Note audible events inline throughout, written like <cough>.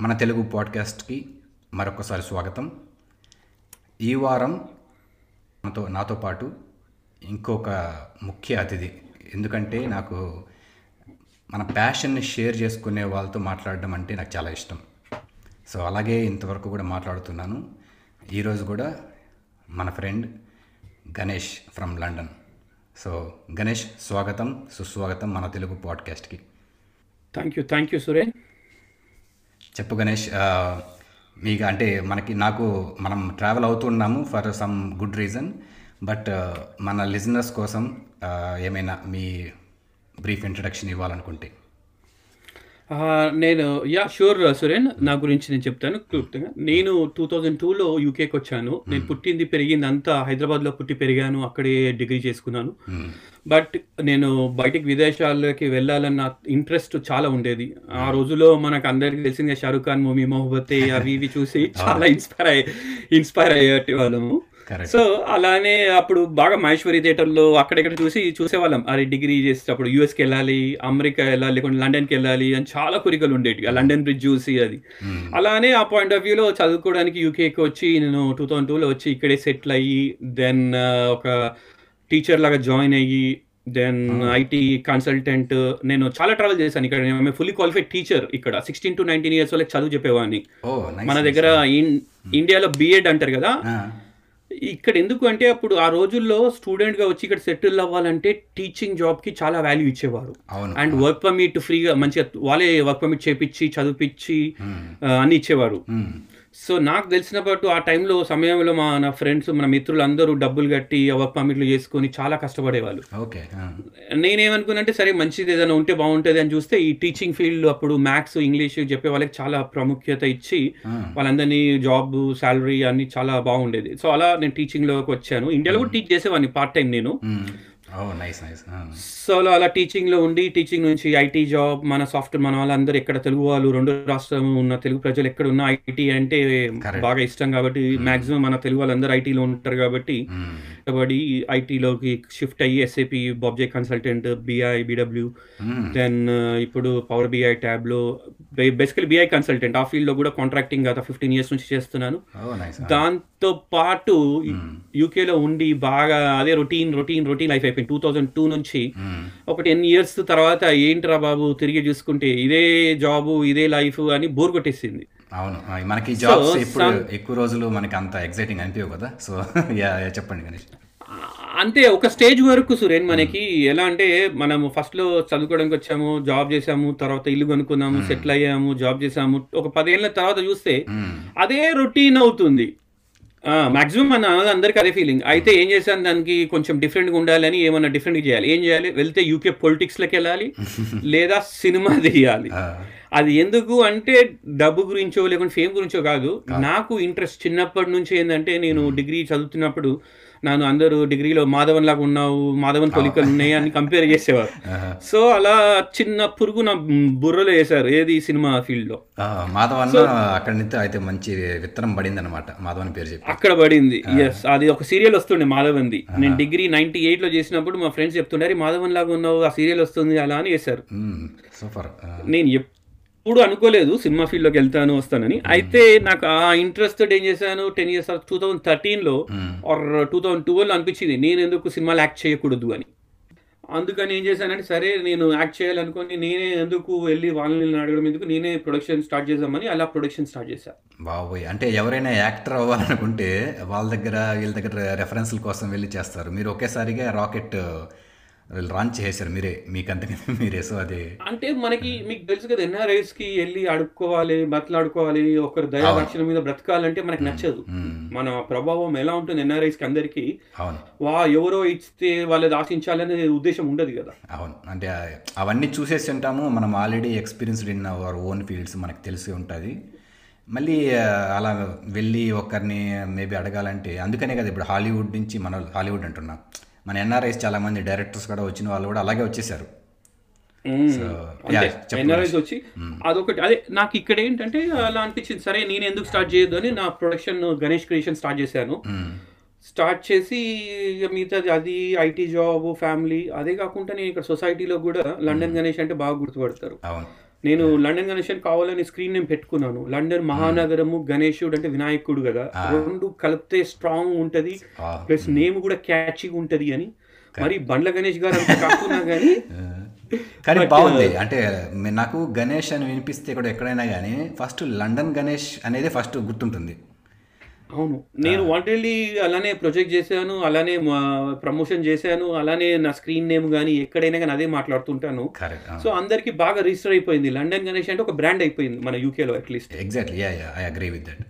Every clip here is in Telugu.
మన తెలుగు పాడ్కాస్ట్కి మరొకసారి స్వాగతం. ఈ వారం నాతో నాతో పాటు ఇంకొక ముఖ్య అతిథి. ఎందుకంటే నాకు మన ప్యాషన్ని షేర్ చేసుకునే వాళ్ళతో మాట్లాడడం అంటే నాకు చాలా ఇష్టం. సో అలాగే ఇంతవరకు కూడా మాట్లాడుతున్నాను. ఈరోజు కూడా మన friend Ganesh from London. So Ganesh స్వాగతం సుస్వాగతం మన Telugu పాడ్కాస్ట్కి. Thank you thank you Suresh. చెప్పు గణేష్ మీకు అంటే మనకి నాకు మనం ట్రావెల్ అవుతున్నాము for some good reason but మన లిజనర్స్ కోసం ఏమైనా మీ బ్రీఫ్ ఇంట్రడక్షన్ ఇవ్వాలనుకుంటే. నేను యా షూర్ సురేన్. నా గురించి నేను చెప్తాను క్లుప్తంగా. నేను టూ థౌజండ్ టూలో యూకేకి వచ్చాను నేను పుట్టింది పెరిగింది అంతా హైదరాబాద్లో పుట్టి పెరిగాను. అక్కడే డిగ్రీ చేసుకున్నాను. బట్ నేను బయటికి విదేశాలకి వెళ్ళాలన్న ఇంట్రెస్ట్ చాలా ఉండేది. ఆ రోజుల్లో మనకు అందరికీ తెలిసిందే షారూఖ్ ఖాన్ మూవీ మొహబతే అవి ఇవి చూసి <laughs> చాలా ఇన్స్పైర్ అయ్యి ఇన్స్పైర్ అయ్యేటి వాళ్ళము. సో అలానే అప్పుడు బాగా మహేశ్వరి థియేటర్లో అక్కడెక్కడ చూసి చూసేవాళ్ళం. అరే డిగ్రీ చేసేటప్పుడు యూఎస్కి వెళ్ళాలి అమెరికా వెళ్ళాలి లేకుంటే లండన్కి వెళ్ళాలి అని చాలా కోరికలు ఉండేవి లండన్ బ్రిడ్జ్ చూసి అది. అలానే ఆ పాయింట్ ఆఫ్ వ్యూలో చదువుకోవడానికి యూకేకి వచ్చి నేను టూ థౌజండ్ టూలో వచ్చి ఇక్కడే సెటిల్ అయ్యి దెన్ ఒక టీచర్ లాగా జాయిన్ అయ్యి దెన్ ఐటీ కన్సల్టెంట్ నేను చాలా ట్రావెల్ చేశాను ఇక్కడ. నేను ఫుల్లీ క్వాలిఫైడ్ టీచర్ ఇక్కడ. సిక్స్టీన్ టు నైన్టీన్ ఇయర్స్ వాళ్ళకి చదువు చెప్పేవాడిని. మన దగ్గర ఇన్- ఇండియాలో బిఎడ్ అంటారు కదా? ఇక్కడ ఎందుకు అంటే అప్పుడు ఆ రోజుల్లో స్టూడెంట్గా వచ్చి ఇక్కడ సెటిల్ అవ్వాలంటే టీచింగ్ జాబ్కి చాలా వాల్యూ ఇచ్చేవారు. అండ్ వర్క్ పర్మిట్ ఫ్రీగా మంచిగా వాళ్ళే వర్క్ పర్మిట్ చేపించి చదివిపించి ఆ, అన్ని ఇచ్చేవారు. సో నాకు తెలిసినప్పుడు ఆ టైంలో సమయంలో మా నా ఫ్రెండ్స్ మన మిత్రులు అందరూ డబ్బులు కట్టి వర్క్ పర్మిట్లు చేసుకొని చాలా కష్టపడేవాళ్ళు ఓకే. నేనేమనుకున్నంటే సరే మంచిది ఏదైనా ఉంటే బాగుంటుంది అని చూస్తే ఈ టీచింగ్ ఫీల్డ్ అప్పుడు మ్యాథ్స్ ఇంగ్లీష్ చెప్పే వాళ్ళకి చాలా ప్రాముఖ్యత ఇచ్చి. వాళ్ళందరినీ జాబ్ శాలరీ అన్ని చాలా బాగుండేది సో అలా నేను టీచింగ్లోకి వచ్చాను ఇండియాలో కూడా టీచ్ చేసేవాడిని పార్ట్ టైం నేను. సో అలా అలా టీచింగ్లో ఉండి టీచింగ్ నుంచి ఐటీ జాబ్ మన సాఫ్ట్వేర్ మన వాళ్ళందరూ ఎక్కడ తెలుగు వాళ్ళు రెండు రాష్ట్రం ఉన్న తెలుగు ప్రజలు ఎక్కడ ఉన్న ఐటీ అంటే. బాగా ఇష్టం కాబట్టి మాక్సిమం మన తెలుగు వాళ్ళందరూ ఐటీలో ఉంటారు కాబట్టి మ్మ్. కబడ్డీ ఐటీలోకి షిఫ్ట్ అయ్యి SAP BOBJ consultant BI BW. Then ఇప్పుడు power BI Tableau basically BI consultant ఆ ఫీల్డ్లో కూడా కాంట్రాక్టింగ్ గత ఫిఫ్టీన్ ఇయర్స్ నుంచి చేస్తున్నాను. ఓ నైస్ దాంతో పాటు యూకేలో ఉండి బాగా అదే రొటీన్ రొటీన్ రొటీన్ లైఫ్ అయిపోయింది. టూ థౌజండ్ టూ నుంచి. ఒక టెన్ ఇయర్స్ తర్వాత ఏంట్రా బాబు తిరిగి చూసుకుంటే ఇదే జాబు ఇదే లైఫ్ అని బోర్ కొట్టేసింది. అవును. మనకి జాబ్స్ ఇప్పుడు ఎక్కువ రోజులు మనకి అంత ఎగ్జైటింగ్ అనిపించవు కదా? సో <laughs> చెప్పండి గణేష్. అంతే ఒక స్టేజ్ వరకు సురేన్ మనకి ఎలా అంటే మనము ఫస్ట్లో చదువుకోవడానికి వచ్చాము జాబ్ చేసాము తర్వాత ఇల్లు కొనుక్కున్నాము సెటిల్ అయ్యాము జాబ్ చేసాము ఒక పదేళ్ళ తర్వాత చూస్తే. అదే రొటీన్ అవుతుంది. మాక్సిమం మన అందరికీ అదే ఫీలింగ్ అయితే ఏం చేశాను? దానికి కొంచెం డిఫరెంట్గా ఉండాలని ఏమన్నా డిఫరెంట్గా చేయాలి. ఏం చేయాలి? వెళ్తే యూకే పొలిటిక్స్లోకి వెళ్ళాలి <laughs> లేదా సినిమా తీయాలి. అది ఎందుకు అంటే డబ్బు గురించో లేకుంటే ఫేమ్ గురించో కాదు. నాకు ఇంట్రెస్ట్ చిన్నప్పటి నుంచి ఏంటంటే నేను డిగ్రీ చదువుతున్నప్పుడు నన్ను అందరూ డిగ్రీలో మాధవన్ లాగా ఉన్నావు మాధవన్ పోలికలు ఉన్నాయి అని కంపేర్ చేసేవారు. సో అలా చిన్న పురుగు నా బుర్రలో వేశారు ఏది సినిమా ఫీల్డ్లో ఆ, మాధవ్ అన్న అక్కడి నుంచి అయితే మంచి విత్తనం పడింది అనమాట మాధవ్ అని పేరు చెప్పి. అక్కడ పడింది ఎస్ అది ఒక సీరియల్ వస్తుండే మాధవన్ది. నేను డిగ్రీ నైన్టీ ఎయిట్లో చేసినప్పుడు మా ఫ్రెండ్స్ చెప్తుండే మాధవన్ లాగా ఉన్నావు ఆ సీరియల్ వస్తుంది అలా అని వేశారు. సూపర్. నేను ఎప్పుడు అనుకోలేదు సినిమా ఫీల్డ్లోకి వెళ్తాను వస్తానని. అయితే నాకు ఆ ఇంట్రెస్ట్ ఏం చేశాను టెన్ ఇయర్స్ టూ థౌజండ్ థర్టీన్లో ఆర్ టూ థౌజండ్ ట్వెల్వ్ అనిపించింది నేను ఎందుకు సినిమాలు యాక్ట్ చేయకూడదు అని. అందుకని ఏం చేశానంటే సరే నేను యాక్ట్ చేయాలనుకొని నేనే ఎందుకు వెళ్ళి వాళ్ళని అడగడం ఎందుకు నేనే ప్రొడక్షన్ స్టార్ట్ చేద్దామని అలా ప్రొడక్షన్ స్టార్ట్ చేశాను బాబోయ్ అంటే ఎవరైనా యాక్టర్ అవ్వాలనుకుంటే వాళ్ళ దగ్గర వీళ్ళ దగ్గర రెఫరెన్స్ల కోసం వెళ్ళి చేస్తారు. మీరు ఒకేసారిగా రాకెట్ లాంచ్ చేశారు మీరే మీకంతగా మీరే సో అది. అంటే మనకి మీకు తెలుసు కదా ఎన్ఆర్ఐస్కి వెళ్ళి అడుక్కోవాలి బతలాడుకోవాలి ఒకరి దయా రక్షణ మీద బ్రతకాలంటే మనకు నచ్చదు. మన ప్రభావం ఎలా ఉంటుంది ఎన్ఆర్ఐస్కి అందరికీ? అవును. వా ఎవరో ఇస్తే వాళ్ళది ఆశించాలనే ఉద్దేశం ఉండదు కదా. అవును. అంటే అవన్నీ చూసేసి ఉంటాము. మనం already experienced in our own fields మనకు తెలిసి ఉంటుంది. మళ్ళీ అలా వెళ్ళి ఒకరిని మేబీ అడగాలంటే అందుకనే కదా ఇప్పుడు హాలీవుడ్ నుంచి మన హాలీవుడ్ అంటున్నాం. మన ఎన్ఆర్ఐస్ చాలామంది డైరెక్టర్స్ కూడా వచ్చిన వాళ్ళు కూడా అలాగే వచ్చేసారు. ఎన్ఆర్ఐస్ వచ్చి అదొకటి. అదే నాకు ఇక్కడ ఏంటంటే అలా అనిపించింది. సరే నేను ఎందుకు స్టార్ట్ చేయొద్దు అని నా ప్రొడక్షన్ గణేష్ క్రియేషన్ స్టార్ట్ చేశాను. స్టార్ట్ చేసి ఇక మిగతాది అది ఐటీ జాబ్ ఫ్యామిలీ అదే కాకుండా నేను ఇక్కడ సొసైటీలో కూడా లండన్ గణేష్ అంటే బాగా గుర్తుపడతారు. అవును. నేను లండన్ గణేష్ అని కావాలని స్క్రీన్ నేమ్ పెట్టుకున్నాను. లండన్ మహానగరము గణేశుడు అంటే వినాయకుడు కదా. రెండు కలిపితే స్ట్రాంగ్ ఉంటది. ప్లస్ నేమ్ కూడా క్యాచీగా ఉంటది అని. మరి బండ్ల గణేష్ గారు అంత కాకున్నా <laughs> కానీ కానీ బాగుంది. అంటే మీ- నాకు గణేష్ అని వినిపిస్తే కూడా ఎక్కడైనా కానీ ఫస్ట్ లండన్ గణేష్ అనేది ఫస్ట్ గుర్తుంటుంది. అవును. నేను వాంటెడ్లీ అలానే ప్రొజెక్ట్ చేశాను అలానే ప్రమోషన్ చేశాను అలానే నా స్క్రీన్ నేమ్ కానీ ఎక్కడైనా కానీ అదే మాట్లాడుతుంటాను. సో అందరికి బాగా రిజిస్టర్ అయిపోయింది. లండన్ గణేష్ అంటే ఒక బ్రాండ్ అయిపోయింది మన యూకేలో at least exactly yeah yeah I agree with that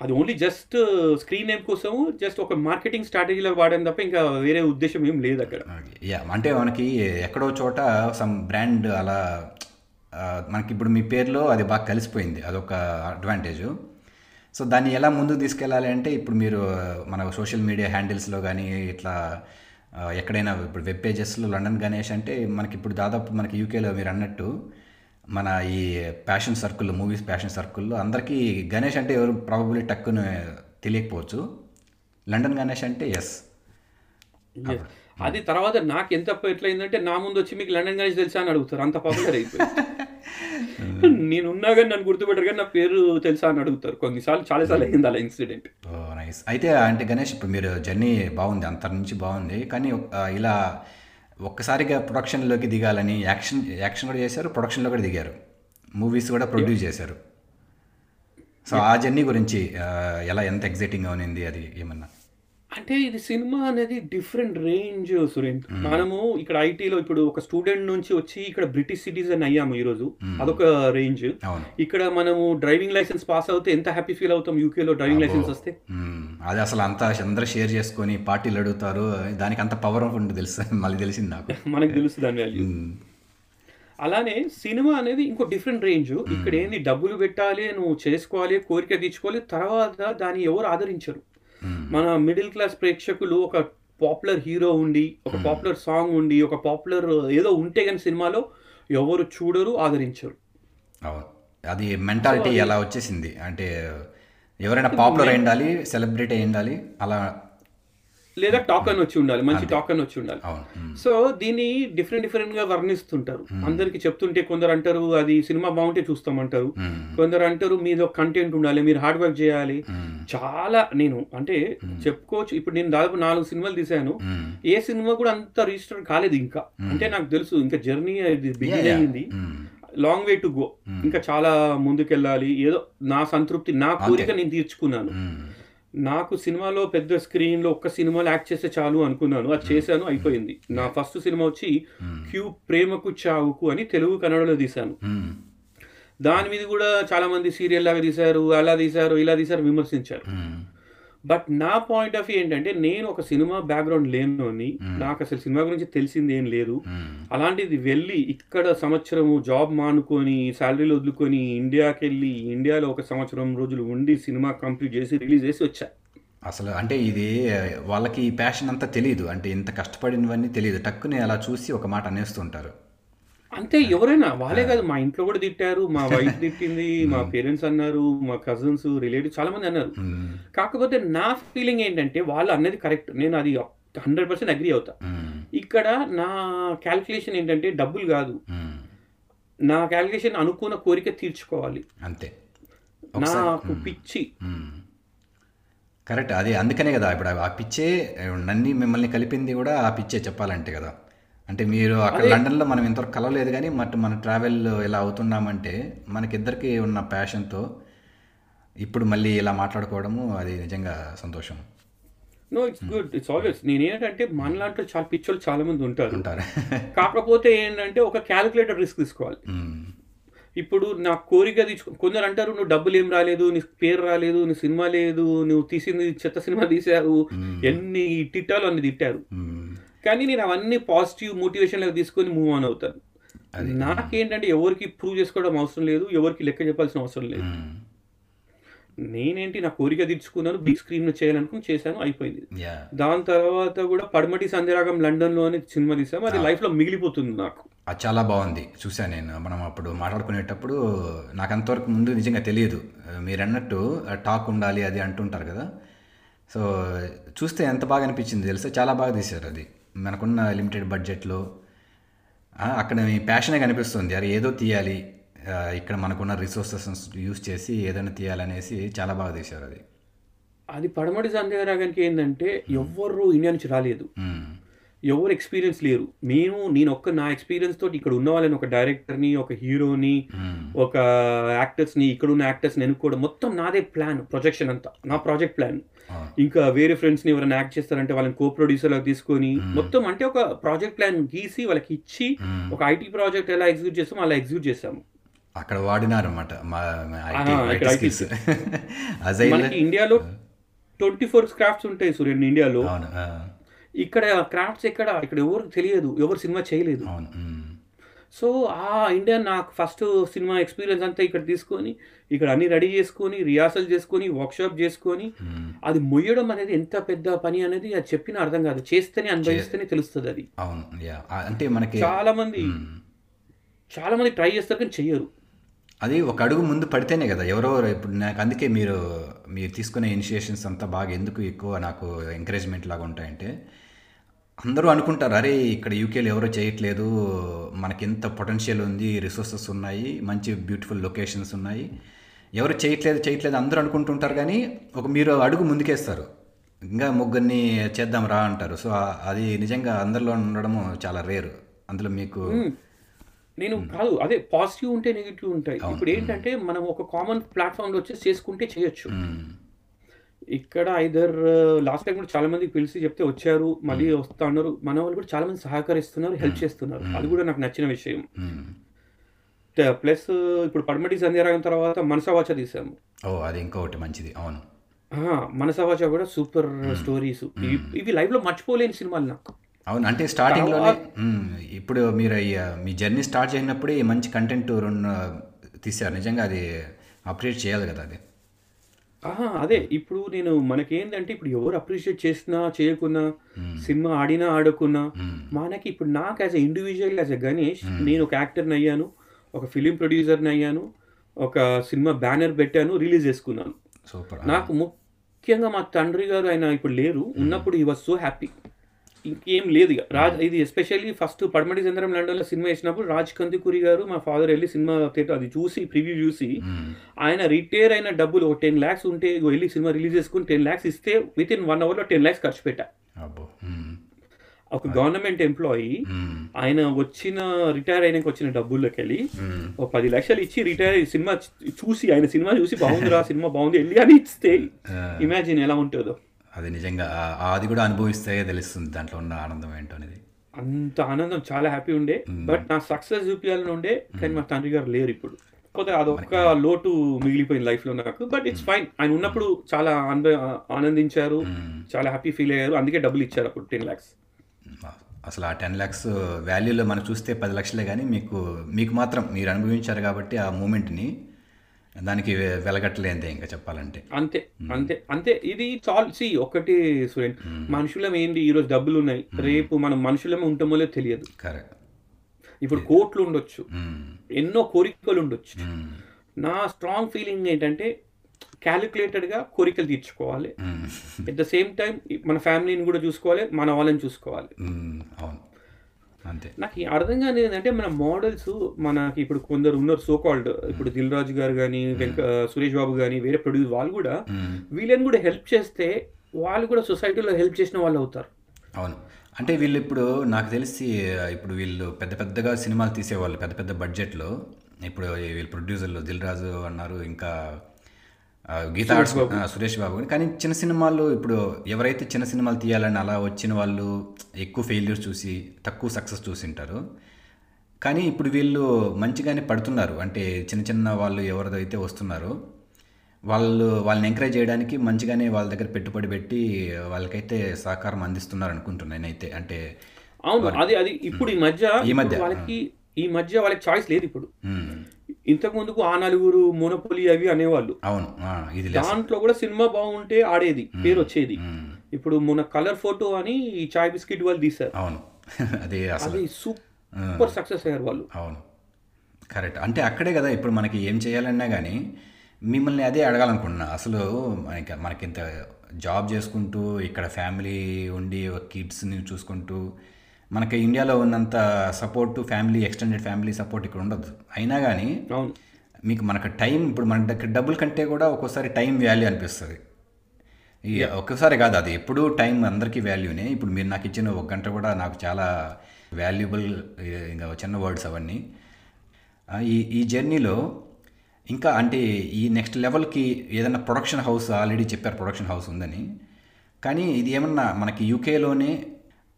అది ఓన్లీ జస్ట్ స్క్రీన్ నేమ్ కోసం జస్ట్ ఒక మార్కెటింగ్ స్ట్రాటజీలో వాడడం తప్ప ఇంకా వేరే ఉద్దేశం ఏం లేదు అక్కడ. యా అంటే మనకి ఎక్కడో చోట సమ్ బ్రాండ్ అలా మనకి ఇప్పుడు మీ పేరులో అది బాగా కలిసిపోయింది. అదొక అడ్వాంటేజ్ సో దాన్ని ఎలా ముందుకు తీసుకెళ్ళాలి అంటే ఇప్పుడు మీరు మన సోషల్ మీడియా హ్యాండిల్స్లో కానీ ఇట్లా ఎక్కడైనా ఇప్పుడు వెబ్ పేజెస్లో లండన్ గణేష్ అంటే మనకి ఇప్పుడు దాదాపు మనకి యూకేలో మీరు అన్నట్టు మన ఈ ప్యాషన్ సర్కిల్ మూవీస్ ప్యాషన్ సర్కిల్లో అందరికీ గణేష్ అంటే ఎవరు ప్రాబబ్లీ టక్కున తెలియకపోవచ్చు. లండన్ గణేష్ అంటే ఎస్ Yes. అది తర్వాత నాకు ఎంత ఎట్లయిందంటే నా ముందు వచ్చి మీకు లండన్ గణేష్ తెలుసా అని అడుగుతారు. అంత పాపులర్ అయిపోయింది. <laughs> నేను కానీ నన్ను గుర్తుపెట్టరు కానీ నా పేరు తెలుసా అని అడుగుతారు కొన్నిసార్లు చాలాసార్లు అయింది అలా ఇన్సిడెంట్. నైస్. అయితే అంటే గణేష్ ఇప్పుడు మీరు జర్నీ బాగుంది అంతర్ నుంచి బాగుంది కానీ ఇలా ఒక్కసారిగా ప్రొడక్షన్లోకి దిగాలని యాక్షన్ యాక్షన్ కూడా చేశారు ప్రొడక్షన్లో కూడా దిగారు. మూవీస్ కూడా ప్రొడ్యూస్ చేశారు. సో ఆ జర్నీ గురించి ఎలా ఎంత ఎగ్జైటింగ్గా ఉన్నింది అది ఏమన్నా? అంటే ఇది సినిమా అనేది డిఫరెంట్ రేంజ్ సురేన్ మనము ఇక్కడ ఐటీలో ఇప్పుడు ఒక స్టూడెంట్ నుంచి వచ్చి ఇక్కడ బ్రిటిష్ సిటిజన్ అయ్యాము ఈరోజు. అదొక రేంజ్. ఇక్కడ మనము డ్రైవింగ్ లైసెన్స్ పాస్ అవుతే ఎంత హ్యాపీ ఫీల్ అవుతాం యూకేలో డ్రైవింగ్ లైసెన్స్ వస్తే. అది అసలు అంతా అందరూ షేర్ చేసుకొని పార్టీలు అడుగుతారు. దానికి అంత పవర్ ఉంటుంది తెలుసు. మళ్ళీ తెలిసింది నాకు. <laughs> మనకు తెలుసు దాని వాల్యూ. అలానే సినిమా అనేది ఇంకో డిఫరెంట్ రేంజ్. ఇక్కడ ఏంది డబ్బులు పెట్టాలి నువ్వు చేసుకోవాలి కోరిక తీర్చుకోవాలి తర్వాత దాన్ని ఎవరు ఆదరించరు. మన మిడిల్ క్లాస్ ప్రేక్షకులు ఒక పాపులర్ హీరో ఉండి ఒక పాపులర్ సాంగ్ ఉండి ఒక పాపులర్ ఏదో ఉంటే కానీ సినిమాలో ఎవరు చూడరు ఆదరించరు. అది మెంటాలిటీ ఎలా వచ్చేసింది? అంటే ఎవరైనా పాపులర్ అయి ఉండాలి సెలబ్రిటీ అయి ఉండాలి అలా లేదా టాక్ అని వచ్చి ఉండాలి మంచి టాక్ అని వచ్చి ఉండాలి. మ్మ్. సో దీన్ని డిఫరెంట్ డిఫరెంట్గా వర్ణిస్తుంటారు. అందరికి చెప్తుంటే కొందరు అంటారు అది సినిమా బాగుంటే చూస్తామంటారు. కొందరు అంటారు మీలో కంటెంట్ ఉండాలి మీరు హార్డ్ వర్క్ చేయాలి. చాలా నేను అంటే చెప్పుకోవచ్చు ఇప్పుడు నేను దాదాపు నాలుగు సినిమాలు తీశాను. ఏ సినిమా కూడా అంత రిజిస్టర్ కాలేదు ఇంకా. అంటే నాకు తెలుసు ఇంకా journey begin hmm. Long way to go ఇంకా చాలా ముందుకెళ్ళాలి. ఏదో నా సంతృప్తి నా కోరిక నేను తీర్చుకున్నాను. నాకు సినిమాలో పెద్ద స్క్రీన్లో ఒక్క సినిమాలో యాక్ట్ చేస్తే చాలు అనుకున్నాను. అది చేశాను అయిపోయింది. నా ఫస్ట్ సినిమా వచ్చి క్యూ ప్రేమకు చావుకు అని తెలుగు కన్నడలో తీశాను. దాని మీద కూడా చాలా మంది సీరియల్ లాగా తీశారు అలా తీశారు ఇలా తీశారు విమర్శించారు. బట్ నా పాయింట్ ఆఫ్ వ్యూ ఏంటంటే నేను ఒక సినిమా బ్యాక్గ్రౌండ్ లేనోని నాకు అసలు సినిమా గురించి తెలిసింది ఏం లేదు. అలాంటిది వెళ్ళి ఇక్కడ సంవత్సరము జాబ్ మానుకొని శాలరీలు వదులుకొని ఇండియాకి వెళ్ళి ఇండియాలో ఒక సంవత్సరం రోజులు ఉండి సినిమా కంప్లీట్ చేసి రిలీజ్ చేసి వచ్చా. అసలు అంటే ఇది వాళ్ళకి ఈ ప్యాషన్ అంతా తెలియదు. అంటే ఇంత కష్టపడినవన్నీ తెలియదు. టక్కుని అలా చూసి ఒక మాట అనేస్తుంటారు. అంతే ఎవరైనా వాళ్ళే కాదు మా ఇంట్లో కూడా తిట్టారు మా <laughs> వైఫ్ తిట్టింది మా పేరెంట్స్ అన్నారు మా కజిన్స్ రిలేటివ్ చాలా మంది అన్నారు. కాకపోతే నా ఫీలింగ్ ఏంటంటే వాళ్ళు అన్నది కరెక్ట్. నేను అది హండ్రెడ్ పర్సెంట్ అగ్రి అవుతా. ఇక్కడ నా క్యాల్కులేషన్ ఏంటంటే డబ్బులు కాదు. నా క్యాల్కులేషన్ అనుకున్న కోరిక తీర్చుకోవాలి. అంతే. నాకు పిచ్చి. కరెక్ట్. అది అందుకనే కదా ఇప్పుడు ఆ పిచ్చే నన్ని మిమ్మల్ని కలిపింది కూడా ఆ పిచ్చే చెప్పాలంటే కదా. అంటే మీరు అక్కడ లండన్లో మనం ఇంతవరకు కలవలేదు కానీ మట్ మన ట్రావెల్ ఇలా అవుతున్నామంటే మనకిద్దరికి ఉన్న ప్యాషన్తో ఇప్పుడు మళ్ళీ ఇలా మాట్లాడుకోవడము అది నిజంగా సంతోషం. No it's good it's always నేనేంటంటే మనలాంటి చాలా పిచ్చోళ్ళు చాలా మంది ఉంటారు. ఉంటారు. <laughs> కాకపోతే ఏంటంటే ఒక క్యాలిక్యులేటర్ రిస్క్ తీసుకోవాలి. ఇప్పుడు నా కోరిక తీసుకో కొందరు అంటారు నువ్వు డబ్బులు ఏం రాలేదు నీ పేరు రాలేదు నీ సినిమా లేదు నువ్వు తీసింది చెత్త సినిమా తీశారు ఎన్ని తిట్టాలు అన్ని తిట్టారు. కానీ నేను అవన్నీ పాజిటివ్ మోటివేషన్ లాగా తీసుకొని మూవ్ ఆన్ అవుతాను. నాకేంటంటే ఎవరికి ప్రూవ్ చేసుకోవడం అవసరం లేదు ఎవరికి లెక్క చెప్పాల్సిన అవసరం లేదు. నేనేంటి నా కోరిక తీర్చుకున్నాను బిగ్ స్క్రీన్ చేయాలనుకుని చేశాను అయిపోయింది. దాని తర్వాత కూడా పడమటి సంధ్యరాగం లండన్లో అనే సినిమా తీసాము అది లైఫ్లో మిగిలిపోతుంది నాకు. అది చాలా బాగుంది. చూశాను నేను మనం అప్పుడు మాట్లాడుకునేటప్పుడు నాకు అంతవరకు ముందు నిజంగా తెలియదు. మీరు అన్నట్టు టాక్ ఉండాలి అది అంటుంటారు కదా. సో చూస్తే ఎంత బాగా అనిపించింది తెలుసా? చాలా బాగా తీశారు అది. మనకున్న లిమిటెడ్ బడ్జెట్లో అక్కడ మీ ప్యాషనే కనిపిస్తుంది. అరే ఏదో తీయాలి. ఇక్కడ మనకున్న రిసోర్సెస్ యూస్ చేసి ఏదైనా తీయాలనేసి చాలా బాగా తీశారు అది. అది పడమటి సంధ్యారాగానికి ఏంటంటే ఎవ్వరు ఇండియా నుంచి రాలేదు. మ్మ్. ఎవరు ఎక్స్పీరియన్స్ లేరు. నేను నేను ఒక్క నా ఎక్స్పీరియన్స్ తోటి ఇక్కడ ఉన్న వాళ్ళని ఒక డైరెక్టర్ని ఒక హీరోని మ్మ్. ఒక యాక్టర్స్ని ఇక్కడ ఉన్న యాక్టర్స్ని ఎన్నుకోవడం మొత్తం నాదే ప్లాన్ ప్రొజెక్షన్ అంతా. నా ప్రాజెక్ట్ ప్లాన్. ఇంకా వేరే ఫ్రెండ్స్ని ఎవరైనా యాక్ట్ చేస్తారంటే వాళ్ళని కో ప్రొడ్యూసర్గా తీసుకొని మొత్తం అంటే ఒక ప్రాజెక్ట్ ప్లాన్ గీసి వాళ్ళకి ఇచ్చి. ఒక ఐటీ ప్రాజెక్ట్ ఎలా ఎగ్జిక్యూట్ చేస్తామో అలా ఎగ్జిక్యూట్ చేస్తాము. అక్కడ వాడినారు అనమాట <laughs> మనకి ఇండియాలో ట్వంటీ ఫోర్ క్రాఫ్ట్స్ ఉంటాయి సూర్యన్ ఇండియాలో. ఇక్కడ క్రాఫ్ట్స్ ఎక్కడ? ఇక్కడ ఎవరు తెలియదు ఎవరు సినిమా చేయలేదు. సో ఆ ఇండియా నాకు ఫస్ట్ సినిమా ఎక్స్పీరియన్స్ అంతా ఇక్కడ తీసుకొని ఇక్కడ అన్ని రెడీ చేసుకొని రిహార్సల్ చేసుకొని వర్క్షాప్ చేసుకొని మ్మ్. అది మొయ్యడం అనేది ఎంత పెద్ద పని అనేది అది చెప్పిన అర్థం కాదు. చేస్తేనే అనుభవిస్తేనే తెలుస్తుంది అది. అవును. అంటే మనకి చాలా మంది మ్మ్. చాలా మంది ట్రై చేస్తారు కానీ చెయ్యరు. అది ఒక అడుగు ముందు పడితేనే కదా. ఎవరో ఇప్పుడు నాకు అందుకే మీరు మీరు తీసుకునే ఇనిషియేషన్స్ అంతా బాగా ఎందుకు ఎక్కువ నాకు ఎంకరేజ్మెంట్ లాగా ఉంటాయంటే అందరూ అనుకుంటారు అరే ఇక్కడ యూకేలో ఎవరో చేయట్లేదు. మనకి ఎంత పొటెన్షియల్ ఉంది రిసోర్సెస్ ఉన్నాయి మంచి బ్యూటిఫుల్ లొకేషన్స్ ఉన్నాయి. ఎవరు చేయట్లేదు చేయట్లేదు అందరూ అనుకుంటుంటారు కానీ ఒక మీరు అడుగు ముందుకేస్తారు. ఇంకా ముగ్గురిని చేద్దాం రా అంటారు. సో అది నిజంగా అందరిలో ఉండడము చాలా రేరు అందులో మీకు నేను కాదు అదే పాజిటివ్ ఉంటే నెగిటివ్ ఉంటాయి. ఇప్పుడు ఏంటంటే మనం ఒక కామన్ ప్లాట్ఫామ్లో వచ్చేసి చేసుకుంటే చేయొచ్చు. ఇక్కడ ఐదర్ లాస్ట్ టైం కూడా చాలా మంది పిలిచి చెప్తే వచ్చారు మళ్ళీ వస్తా ఉన్నారు మన వాళ్ళు కూడా చాలా మంది సహకరిస్తున్నారు హెల్ప్ చేస్తున్నారు. అది కూడా నాకు నచ్చిన విషయం. ప్లస్ ఇప్పుడు పడమటి సంధ్యారాగం తర్వాత మనసవాచ తీసాము ఓ అది ఇంకొకటి మంచిది. అవును. మనసవాచ కూడా సూపర్ స్టోరీస్. ఇవి లైవ్లో మర్చిపోలేని సినిమాలు నాకు. అవును అంటే స్టార్టింగ్లోనే మ్మ్. ఇప్పుడు మీరు మీ జర్నీ స్టార్ట్ చేసినప్పుడే మంచి కంటెంట్ రెండు తీశారు. నిజంగా అది అప్రిషియేట్ చేయాలి కదా అది. అదే. ఇప్పుడు నేను మనకేంటంటే ఇప్పుడు ఎవరు అప్రిషియేట్ చేసినా చేయకున్నా సినిమా ఆడినా ఆడకున్నా మనకి ఇప్పుడు నాకు as a individual as a Ganesh నేను ఒక యాక్టర్ని అయ్యాను ఒక ఫిలిం ప్రొడ్యూసర్ని అయ్యాను ఒక సినిమా బ్యానర్ పెట్టాను రిలీజ్ చేసుకున్నాను. సూపర్ నాకు ముఖ్యంగా మా తండ్రి గారు ఆయన ఇప్పుడు లేరు. ఉన్నప్పుడు ఈ వాజ్ సో హ్యాపీ ఇంకేం లేదు ఇక రాజ్ ఇది ఎస్పెషల్లీ ఫస్ట్ పడమటి చంద్రం లండన్లో సినిమా వేసినప్పుడు రాజ్ కందికూరి గారు మా ఫాదర్ వెళ్ళి సినిమా థియేటర్ అది చూసి ప్రివ్యూ చూసి ఆయన రిటైర్ అయిన డబ్బులు ఒక టెన్ ల్యాక్స్ ఉంటే వెళ్ళి సినిమా రిలీజ్ చేసుకుని టెన్ ల్యాక్స్ ఇస్తే విత్ ఇన్ వన్ అవర్లో టెన్ ల్యాక్స్ ఖర్చు పెట్టా మ్మ్. ఒక గవర్నమెంట్ ఎంప్లాయీ మ్మ్. ఆయన వచ్చిన రిటైర్ అయినాక వచ్చిన డబ్బుల్లోకి వెళ్ళి. ఒక పది లక్షలు ఇచ్చి రిటైర్ సినిమా చూసి ఆయన సినిమా చూసి బాగుందిరా సినిమా బాగుంది వెళ్ళి అని ఇస్తే <laughs> ఇమాజిన్ ఎలా ఉంటుందో అది నిజంగా అది కూడా అనుభవిస్తే తెలుస్తుంది దాంట్లో ఉన్న ఆనందం ఏంటో అనేది. అంత ఆనందం చాలా హ్యాపీ ఉండే బట్ నా సక్సెస్ చూపించాలని ఉండే కానీ మా తండ్రి గారు లేరు ఇప్పుడు. కాకపోతే అదొక్క లోటు మిగిలిపోయింది లైఫ్లో నాకు బట్ ఇట్స్ ఫైన్ ఆయన ఉన్నప్పుడు చాలా ఆనంద ఆనందించారు చాలా హ్యాపీ ఫీల్ అయ్యారు అందుకే డబ్బులు ఇచ్చారు అప్పుడు టెన్ ల్యాక్స్ అసలు ఆ టెన్ ల్యాక్స్ వాల్యూలో మనం చూస్తే పది లక్షలే కానీ మీకు మీకు మాత్రం మీరు అనుభవించారు కాబట్టి ఆ మూమెంట్ని దానికి వెలగట్టలేందే ఇంకా చెప్పాలంటే. అంతే అంతే అంతే. ఇది చాలు సి ఒకటి సురేన్ మనుషులం ఏంటి ఈరోజు డబ్బులు ఉన్నాయి రేపు మనం మనుషులమే ఉంటామో లేదో తెలియదు. కరెక్ట్. ఇప్పుడు కోట్లు ఉండొచ్చు. ఎన్నో కోరికలు ఉండొచ్చు. నా స్ట్రాంగ్ ఫీలింగ్ ఏంటంటే క్యాలిక్యులేటెడ్గా కోరికలు తీర్చుకోవాలి. ఎట్ ద సేమ్ టైం మన ఫ్యామిలీని కూడా చూసుకోవాలి మన వాళ్ళని చూసుకోవాలి. అవును. అంతే. నాకు అర్థం కాని ఏంటంటే మన మోడల్స్ మనకి ఇప్పుడు కొందరు ఉన్నారు సో కాల్డ్ ఇప్పుడు దిల్ రాజు గారు కానీ వెంక సురేష్ బాబు కానీ వేరే ప్రొడ్యూసర్ వాళ్ళు కూడా. వీళ్ళని కూడా హెల్ప్ చేస్తే వాళ్ళు కూడా సొసైటీలో హెల్ప్ చేసిన వాళ్ళు అవుతారు. అవును. అంటే వీళ్ళు ఇప్పుడు నాకు తెలిసి ఇప్పుడు వీళ్ళు పెద్ద పెద్దగా సినిమాలు తీసేవాళ్ళు పెద్ద పెద్ద బడ్జెట్లో ఇప్పుడు వీళ్ళు ప్రొడ్యూసర్లు దిల్ రాజు అన్నారు ఇంకా గీతా ఆర్ట్స్ సురేష్ బాబు. కానీ చిన్న సినిమాలు ఇప్పుడు ఎవరైతే చిన్న సినిమాలు తీయాలని అలా వచ్చిన వాళ్ళు ఎక్కువ ఫెయిల్యూర్స్ చూసి తక్కువ సక్సెస్ చూసి ఉంటారు కానీ ఇప్పుడు వీళ్ళు మంచిగానే పడుతున్నారు. అంటే చిన్న చిన్న వాళ్ళు ఎవరిదైతే వస్తున్నారో వాళ్ళు వాళ్ళని ఎంకరేజ్ చేయడానికి మంచిగానే వాళ్ళ దగ్గర పెట్టుబడి పెట్టి వాళ్ళకైతే సహకారం అందిస్తున్నారు అనుకుంటున్నాను నేనైతే. అంటే అవును అది అది ఇప్పుడు ఈ మధ్య ఈ మధ్య, వాళ్ళకి ఈ మధ్య వాళ్ళకి చాయిస్ లేదు ఇప్పుడు. ఇంతకు ముందుకు ఆ నలుగురు మోనోపొలి అవి అనేవాళ్ళు. అవును. ఇది దాంట్లో కూడా సినిమా బాగుంటే ఆడేది పేరు వచ్చేది. ఇప్పుడు మొన్న కలర్ ఫోటో అని ఈ చాయ్ బిస్కెట్ వాళ్ళు తీశారు. అవును. <laughs> అది అసలు. అది సూపర్ సక్సెస్ అయ్యారు వాళ్ళు. అవును. కరెక్ట్. అంటే అక్కడే కదా ఇప్పుడు మనకి ఏం చేయాలన్నా కానీ మిమ్మల్ని అదే అడగాలనుకుంటున్నా. అసలు మనకి మనకి ఇంత జాబ్ చేసుకుంటూ ఇక్కడ ఫ్యామిలీ ఉండి కిడ్స్ని చూసుకుంటూ మనకి ఇండియాలో ఉన్నంత support family extended family support ఇక్కడ ఉండదు. అయినా కానీ మీకు మనకు టైం ఇప్పుడు మన దగ్గర డబ్బుల కంటే కూడా ఒక్కోసారి టైం వాల్యూ అనిపిస్తుంది. ఈ ఒక్కసారి కాదు అది ఎప్పుడూ టైం అందరికీ వాల్యూనే ఇప్పుడు మీరు నాకు ఇచ్చిన ఒక గంట కూడా నాకు చాలా వాల్యుబుల్ ఇంకా చిన్న వర్డ్స్ అవన్నీ. ఈ ఈ జర్నీలో ఇంకా అంటే ఈ నెక్స్ట్ లెవెల్కి ఏదైనా ప్రొడక్షన్ హౌస్ ఆల్రెడీ చెప్పారు ప్రొడక్షన్ హౌస్ ఉందని. కానీ ఇది ఏమన్నా మనకి యూకేలోనే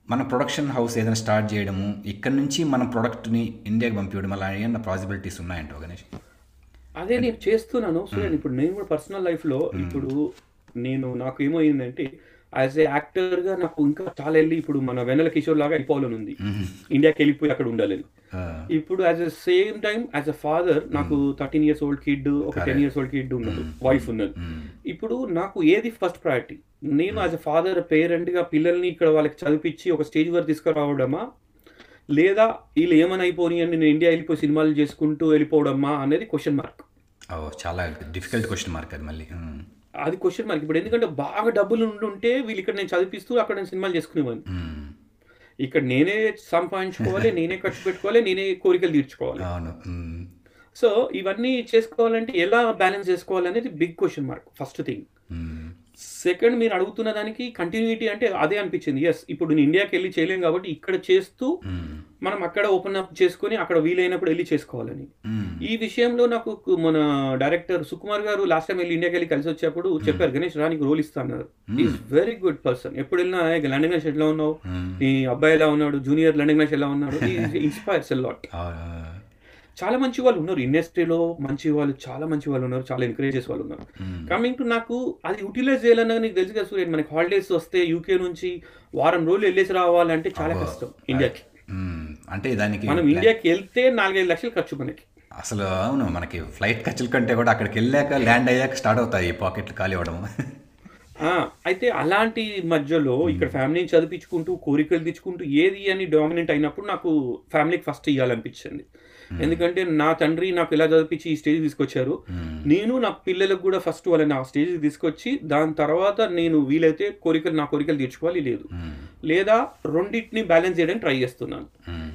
మన ప్రొడక్షన్ హౌస్ ఏదైనా స్టార్ట్ చేయడము ఇక్కడ నుంచి మన ప్రొడక్ట్ని ఇండియాకి పంపించడం అలా ఏమన్నా పాసిబిలిటీస్ ఉన్నాయంట గణేష్? అదే నేను చేస్తున్నాను. చూడండి ఇప్పుడు నేను కూడా పర్సనల్ లైఫ్లో ఇప్పుడు నేను నాకు ఏమైందంటే యాజ్ ఏ యాక్టర్గా నాకు ఇంకా చాలా వెళ్ళి ఇప్పుడు మన వెన్నెల కిషోర్ లాగా అయిపోవాలని ఉంది. ఇండియాకి వెళ్ళిపోయి అక్కడ ఉండాలని. ఇప్పుడు as a same time as a father నాకు థర్టీన్ ఇయర్స్ ఓల్డ్ కిడ్ ఒక టెన్ ఇయర్స్ ఓల్డ్ కిడ్ ఉన్నారు వైఫ్ ఉన్నది. ఇప్పుడు నాకు ఏది ఫస్ట్ ప్రయారిటీ నేను యాజ్ అ ఫాదర్ పేరెంట్గా పిల్లల్ని ఇక్కడ వాళ్ళకి చదివించి ఒక స్టేజ్ వరకు తీసుకురావడమా? లేదా వీళ్ళు ఏమని అయిపోయి అని నేను ఇండియా వెళ్ళిపోయి సినిమాలు చేసుకుంటూ వెళ్ళిపోవడమా అనేది క్వశ్చన్ మార్క్ చాలా డిఫికల్ట్ క్వశ్చన్ మార్క్ అది మళ్ళీ. అది క్వశ్చన్ మార్క్ ఇప్పుడు ఎందుకంటే బాగా డబ్బులు ఉండుంటే వీళ్ళు ఇక్కడ నేను చదివిస్తూ అక్కడ నేను సినిమాలు చేసుకునేవాడిని. ఇక్కడ నేనే సంపాదించుకోవాలి <laughs> నేనే ఖర్చు పెట్టుకోవాలి నేనే కోరికలు తీర్చుకోవాలి. సో ఇవన్నీ చేసుకోవాలంటే ఎలా బ్యాలెన్స్ చేసుకోవాలి అనేది big question mark first thing second మీరు అడుగుతున్న దానికి కంటిన్యూటీ అంటే అదే అనిపించింది. ఎస్ ఇప్పుడు నేను ఇండియాకి వెళ్ళి చేయలేం కాబట్టి ఇక్కడ చేస్తూ ఉమ్, మనం అక్కడ ఓపెన్ అప్ చేసుకొని అక్కడ వీలైనప్పుడు వెళ్ళి చేసుకోవాలని. ఉమ్, ఈ విషయంలో నాకు మన డైరెక్టర్ సుకుమార్ గారు లాస్ట్ టైం వెళ్ళి ఇండియాకి వెళ్ళి కలిసి వచ్చేప్పుడు చెప్పారు గణేష్ రా నీకు రోల్ ఇస్తా అన్నారు. ఈజ్ వెరీ గుడ్ పర్సన్ ఎప్పుడు వెళ్ళినా "ఏ, లండన్ గణేష్ ఎలా ఉన్నావు? నీ అబ్బాయి ఎలా ఉన్నాడు? జూనియర్ లండన్ గణేష్ ఎలా ఉన్నాడు? ఇన్స్పైర్స్ <laughs> లాట్ చాలా మంచి వాళ్ళు ఉన్నారు. ఇండస్ట్రీలో మంచి వాళ్ళు చాలా మంచి వాళ్ళు ఉన్నారు. చాలా ఎంకరేజ్ చేసే వాళ్ళు ఉన్నారు. కమింగ్ టు నాకు అది యూటిలైజ్ చేయాలన్నా నీకు తెలుసు కదా సూర్య మనకి హాలిడేస్ వస్తే యూకే నుంచి వారం రోజులు వెళ్ళేసి రావాలంటే చాలా కష్టం ఇండియాకి ఉమ్, అంటే దానికి మనం ఇండియాకి వెళ్తే నాలుగైదు లక్షలు ఖర్చు మనకి. అసలు అవును మనకి ఫ్లైట్ ఖర్చుల కంటే కూడా అక్కడికి వెళ్ళాక ల్యాండ్ అయ్యాక స్టార్ట్ అవుతాయి పాకెట్లు ఖాళీ అవ్వడం. ఆ, అయితే అలాంటి మధ్యలో ఇక్కడ ఫ్యామిలీని చదివించుకుంటూ కోరికలు తెచ్చుకుంటూ ఏది అని డామినెంట్ అయినప్పుడు నాకు ఫ్యామిలీకి ఫస్ట్ ఇవ్వాలనిపించింది ఎందుకంటే నా తండ్రి నాకు ఎలా చదివించి ఈ స్టేజ్ తీసుకొచ్చారు. నేను నా పిల్లలకు కూడా ఫస్ట్ వాళ్ళని ఆ స్టేజ్ తీసుకొచ్చి దాని తర్వాత నేను వీలైతే కోరికలు నా కోరికలు తీర్చుకోవాలి లేదు. ఉమ్, లేదా రెండింటిని బ్యాలెన్స్ చేయడానికి ట్రై చేస్తున్నాను.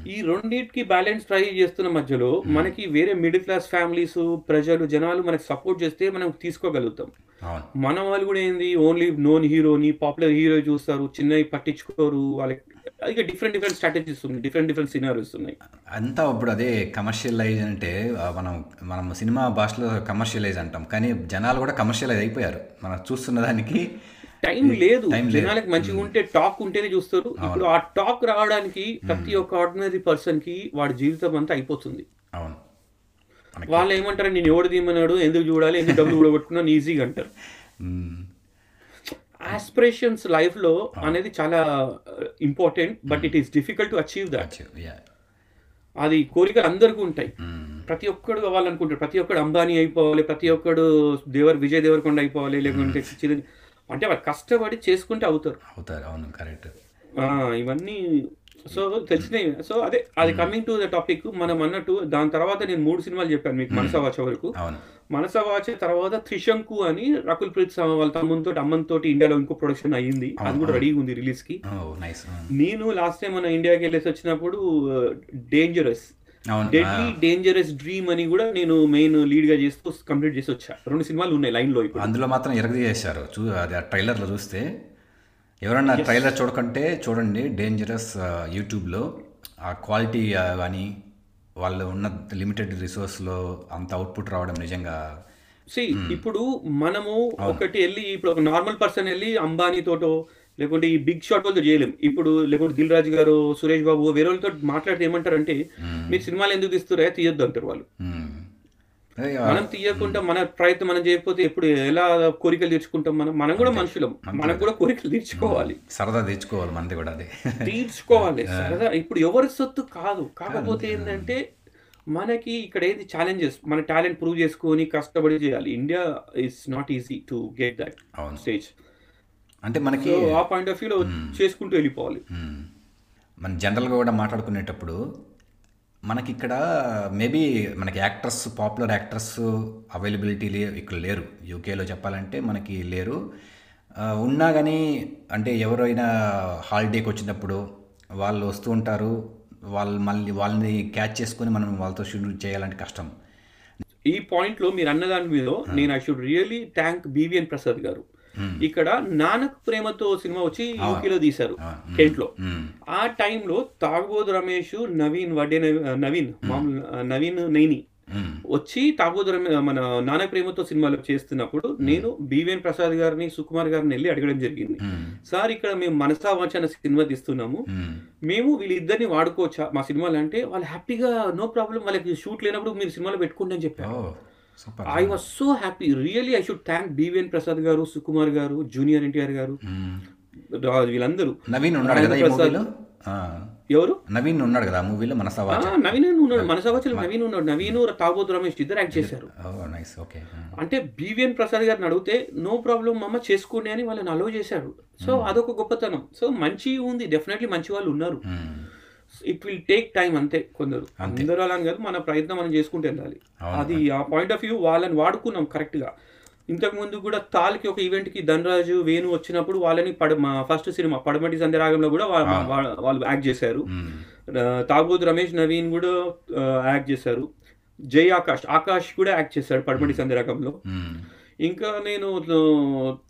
ఈ రెండింటికి బ్యాలెన్స్ ట్రై చేస్తున్న మధ్యలో మనకి వేరే మిడిల్ క్లాస్ ఫ్యామిలీస్ ప్రజలు జనాలు మనకి సపోర్ట్ చేస్తే మనం తీసుకోగలుగుతాం. మన వాళ్ళు కూడా ఏంది? ఓన్లీ నోన్ హీరోని పాపులర్ హీరో చూస్తారు. చిన్నవి పట్టించుకోరు. వాళ్ళకి ఇక డిఫరెంట్ డిఫరెంట్ స్ట్రాటజీస్ ఉన్నాయి. డిఫరెంట్ డిఫరెంట్ సినారీస్ ఉన్నాయి. అంతా ఇప్పుడు అదే కమర్షియలైజ్ అంటే మనం మనం సినిమా భాషలో కమర్షియలైజ్ అంటాం. కానీ జనాలు కూడా కమర్షియలైజ్ అయిపోయారు. మనం చూస్తున్న దానికి టైం లేదు. జనాలకు మంచిగా ఉంటే టాక్ ఉంటేనే చూస్తారు. ఇప్పుడు ఆ టాక్ రావడానికి ప్రతి ఒక్క ఆర్డినరీ పర్సన్కి వాడి జీవితం అంతా అయిపోతుంది. అవును. వాళ్ళు ఏమంటారు నేను ఎవడు తీయమన్నాడు? ఎందుకు చూడాలి? ఎందుకు డబ్బులు కూడా కొట్టుకున్నాను ఈజీగా అంటారు. ఆస్పిరేషన్స్ లైఫ్లో అనేది చాలా important but it is difficult to achieve that. అది కోరికలు అందరికీ ఉంటాయి. ఉమ్, ప్రతి ఒక్కడు కావాలనుకుంటారు ప్రతి ఒక్కడు అంబానీ అయిపోవాలి ప్రతి ఒక్కడు దేవర్ విజయ్ దేవరకొండ అయిపోవాలి లేకుంటే చిరు అంటే వాళ్ళు కష్టపడి చేసుకుంటే అవుతారు. అవుతారు అవును కరెక్ట్. ఇవన్నీ సో తెలిసినవి. సో అదే అది కమింగ్ టు ద టాపిక్ మనం అన్నట్టు దాని తర్వాత నేను మూడు సినిమాలు చెప్పాను మీకు మనసా వాచ వరకు. అవును. మనసా వాచ తర్వాత త్రిశంకు అని రకుల్ ప్రీత్ వాళ్ళ తమ్ముతో అమ్మతో ఇండియాలో ఇంకో ప్రొడక్షన్ అయ్యింది. అది కూడా రెడీగా ఉంది రిలీజ్కి. నేను లాస్ట్ టైం మన ఇండియాకి వెళ్ళేసి వచ్చినప్పుడు డేంజరస్ డెడ్లీ డేంజరస్ డ్రీమ్ అని కూడా నేను మెయిన్ లీడ్గా చేస్తూ కంప్లీట్ చేసి వచ్చా. రెండు సినిమాలు ఉన్నాయి లైన్లో ఇప్పుడు. అందులో మాత్రం ఎరగది చేశారు ఆ ట్రైలర్లో చూస్తే ఎవరన్నా ట్రైలర్ చూడకంటే చూడండి డేంజరస్ యూట్యూబ్లో ఆ క్వాలిటీ కానీ వాళ్ళు ఉన్న లిమిటెడ్ రిసోర్స్లో అంత అవుట్పుట్ రావడం నిజంగా సి ఇప్పుడు మనము ఒకటి వెళ్ళి ఇప్పుడు ఒక నార్మల్ పర్సన్ వెళ్ళి అంబానీ తోటో లేకుంటే ఈ బిగ్ షాట్ వాళ్ళతో చేయలేం. ఇప్పుడు లేకుంటే దిల్ రాజు గారు సురేష్ బాబు వేరే వాళ్ళతో మాట్లాడితే ఏమంటారంటే మీరు సినిమాలు ఎందుకు తీస్తురా తీయొద్దు అంటారు వాళ్ళు. ఆ, మనం తీయకుండా మన ప్రయత్నం మనం చేయకపోతే ఎప్పుడు ఎలా కోరికలు తీర్చుకుంటాం మనం? మనం కూడా మనుషులం. మనకు కూడా కోరికలు తీర్చుకోవాలి. సరదా తెచ్చుకోవాలి మనది కూడా అదే. తీర్చుకోవాలి. సరదా. ఇప్పుడు ఎవరి సొత్తు కాదు. కాకపోతే ఏంటంటే మనకి ఇక్కడ ఏది ఛాలెంజెస్ మన టాలెంట్ ప్రూవ్ చేసుకొని కష్టపడి చేయాలి. India is not easy to get that stage అంటే మనకి ఆ పాయింట్ ఆఫ్ వ్యూలో చేసుకుంటూ వెళ్ళిపోవాలి. మన జనరల్గా కూడా మాట్లాడుకునేటప్పుడు మనకి ఇక్కడ మేబీ మనకి యాక్టర్స్ పాపులర్ యాక్టర్స్ అవైలబిలిటీ లే ఇక్కడ లేరు. యూకేలో చెప్పాలంటే మనకి లేరు. ఉన్నా కానీ అంటే ఎవరైనా హాలిడేకి వచ్చినప్పుడు వాళ్ళు వస్తూ ఉంటారు. వాళ్ళు మళ్ళీ వాళ్ళని క్యాచ్ చేసుకొని మనం వాళ్ళతో షూట్ చేయాలంటే కష్టం. ఈ పాయింట్లో మీరు అన్న దాని మీద నేను I should really thank BVN Prasad garu. ఇక్కడ నానక్ ప్రేమతో సినిమా వచ్చి యూకేలో తీశారు కెంట్లో మ్మ్. ఆ టైంలో తాగబోతు రమేష్ నవీన్ వడ్డే నవీ- నవీన్ నవీన్ నైని. వచ్చి రమే మన నానక్ ప్రేమతో సినిమాలో చేస్తున్నప్పుడు నేను బివిఎన్ ప్రసాద్ గారిని సుకుమార్ గారిని వెళ్ళి అడగడం జరిగింది. సార్ ఇక్కడ మేము మనసా వాచన సినిమా తీస్తున్నాము. మ్మ్. వీళ్ళిద్దరిని వాడుకోవచ్చా మా సినిమాలు అంటే వాళ్ళు హ్యాపీగా నో ప్రాబ్లం వాళ్ళకి షూట్ లేనప్పుడు మీరు సినిమాలో పెట్టుకోండి అని చెప్పారు. Super I was so happy really I should thank BVN Prasad garu Sukumar garu junior NTR గారు. రా- వీళ్ళందరూ. నవీన్ ఉన్నాడు కదా ప్రసాద్. ఎవరు? నవీన్ ఉన్నాడు కదా మూవీలో మన ఆ, సవాచ నవీన్ ఉన్నాడు. మనసవచ్చలు నవీన్ ఉన్నాడు. నవీన్ తాగోతు రమేష్ ఇద్దరు యాక్ట్ చేశారు. నైస్ ఓకే అంటే బివిఎన్ ప్రసాద్ గారిని అడిగితే నో ప్రాబ్లం అమ్మ చేసుకోండి అని వాళ్ళని అలో చేశాడు సో అదొక గొప్పతనం. సో మంచి ఉంది. డెఫినెట్లీ మంచి వాళ్ళు ఉన్నారు. ఇట్ విల్ టేక్ టైం అంతే కొందరు. అందరూ అలా కాదు మన ప్రయత్నం మనం చేసుకుంటూ వెళ్ళాలి. అది ఆ పాయింట్ ఆఫ్ వ్యూ వాళ్ళని వాడుకున్నాం కరెక్ట్గా ఇంతకు ముందు కూడా తాల్కి ఒక ఈవెంట్కి ధనరాజు వేణు వచ్చినప్పుడు వాళ్ళని పడ మా ఫస్ట్ సినిమా పడమటి సంధ్యరాగంలో కూడా వాళ్ళు యాక్ట్ చేశారు. ఆ, తాగోతు రమేష్ నవీన్ కూడా యాక్ట్ చేశారు. జై ఆకాష్ ఆకాష్ కూడా యాక్ట్ చేశాడు పడమటి సంధ్యరాగంలో. ఇంకా నేను ఆ,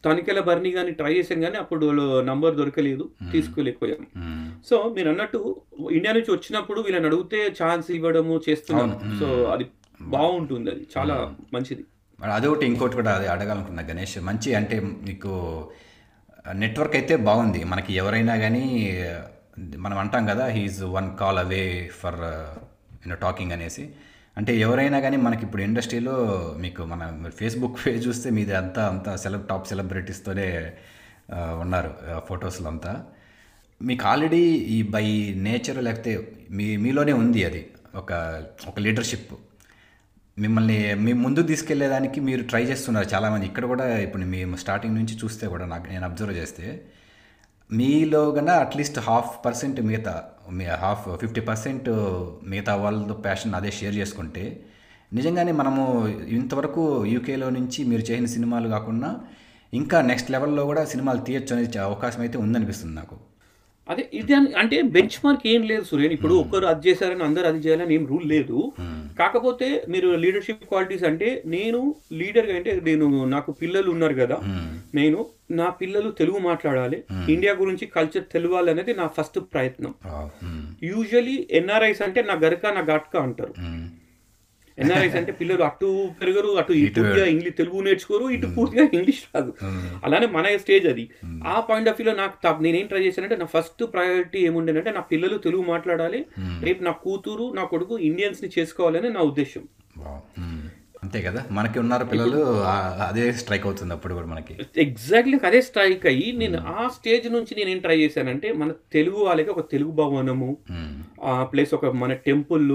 తనికెల బర్ని కానీ ట్రై చేశాను కానీ అప్పుడు నంబర్ దొరకలేదు తీసుకోలేకపోయాం సో మీరు అన్నట్టు ఇండియా నుంచి వచ్చినప్పుడు వీళ్ళని అడిగితే ఛాన్స్ ఇవ్వడము చేస్తున్నాం. సో అది బాగుంటుంది అది చాలా మంచిది. అదొకటి ఇంకోటి కూడా అది అడగాలనుకున్నా గణేష్ మంచి అంటే మీకు నెట్వర్క్ అయితే బాగుంది. మనకి ఎవరైనా కానీ మనం అంటాం కదా he's one call away for you know talking అనేసి. అంటే ఎవరైనా కానీ మనకి ఇప్పుడు ఇండస్ట్రీలో మీకు మన ఫేస్బుక్ పేజ్ చూస్తే మీది అంతా అంతా సెలబ్ టాప్ సెలబ్రిటీస్తోనే ఉన్నారు ఫొటోస్లో అంతా. మీకు ఆల్రెడీ ఈ బై నేచర్ లేకపోతే మీ మీలోనే ఉంది అది. ఒక ఒక లీడర్షిప్ మిమ్మల్ని మీ ముందు తీసుకెళ్ళేదానికి మీరు ట్రై చేస్తున్నారు చాలామంది. ఇక్కడ కూడా ఇప్పుడు మేము స్టార్టింగ్ నుంచి చూస్తే కూడా నాకు నేను అబ్జర్వ్ చేస్తే మీలో కన్నా అట్లీస్ట్ హాఫ్ పర్సెంట్ మిగతా హాఫ్ ఫిఫ్టీ పర్సెంట్ మిగతా వాళ్ళతో ప్యాషన్ అదే షేర్ చేసుకుంటే నిజంగానే మనము ఇంతవరకు యూకేలో నుంచి మీరు చేసిన సినిమాలు కాకుండా ఇంకా నెక్స్ట్ లెవెల్లో కూడా సినిమాలు తీయొచ్చు అనే అవకాశం అయితే ఉందనిపిస్తుంది నాకు. అదే ఇది అన్- అంటే బెంచ్ మార్క్ ఏం లేదు సూర్యన్ ఇప్పుడు ఒకరు అది చేశారని అందరు అది చేయాలని ఏం రూల్ లేదు. కాకపోతే మీరు లీడర్షిప్ క్వాలిటీస్ అంటే నేను లీడర్గా అంటే నేను నాకు పిల్లలు ఉన్నారు కదా. నేను నా పిల్లలు తెలుగు మాట్లాడాలి. ఇండియా గురించి కల్చర్ తెలియాలి అనేది నా ఫస్ట్ ప్రయత్నం. యూజువలీ ఎన్ఆర్ఐస్ అంటే నా గరక నా ఘాట్కా అంటారు. ఎన్ఆర్ఐస్ అంటే పిల్లలు అటు పెరగరు అటు పూర్తిగా ఇంగ్లీష్ తెలుగు నేర్చుకోరు ఇటు పూర్తిగా ఇంగ్లీష్ రాదు. అలానే మన స్టేజ్ అది. ఆ పాయింట్ ఆఫ్ వ్యూలో నాకు నేనేం ట్రై చేశానంటే నా ఫస్ట్ ప్రయారిటీ ఏముండేనంటే నా పిల్లలు తెలుగు మాట్లాడాలి రేపు నా కూతురు నా కొడుకు ఇండియన్స్ని చేసుకోవాలని నా ఉద్దేశం. అంతే కదా మనకి ఉన్నారు పిల్లలు అదే స్ట్రైక్ అవుతుంది అప్పుడు కూడా మనకి ఎగ్జాక్ట్లీ అదే స్ట్రైక్ అయ్యి నేను ఆ స్టేజ్ నుంచి నేను ఏం ట్రై చేశానంటే మన తెలుగు వాళ్ళకి ఒక తెలుగు భవనము మ్మ్. ఆ ప్లేస్ ఒక మన టెంపుల్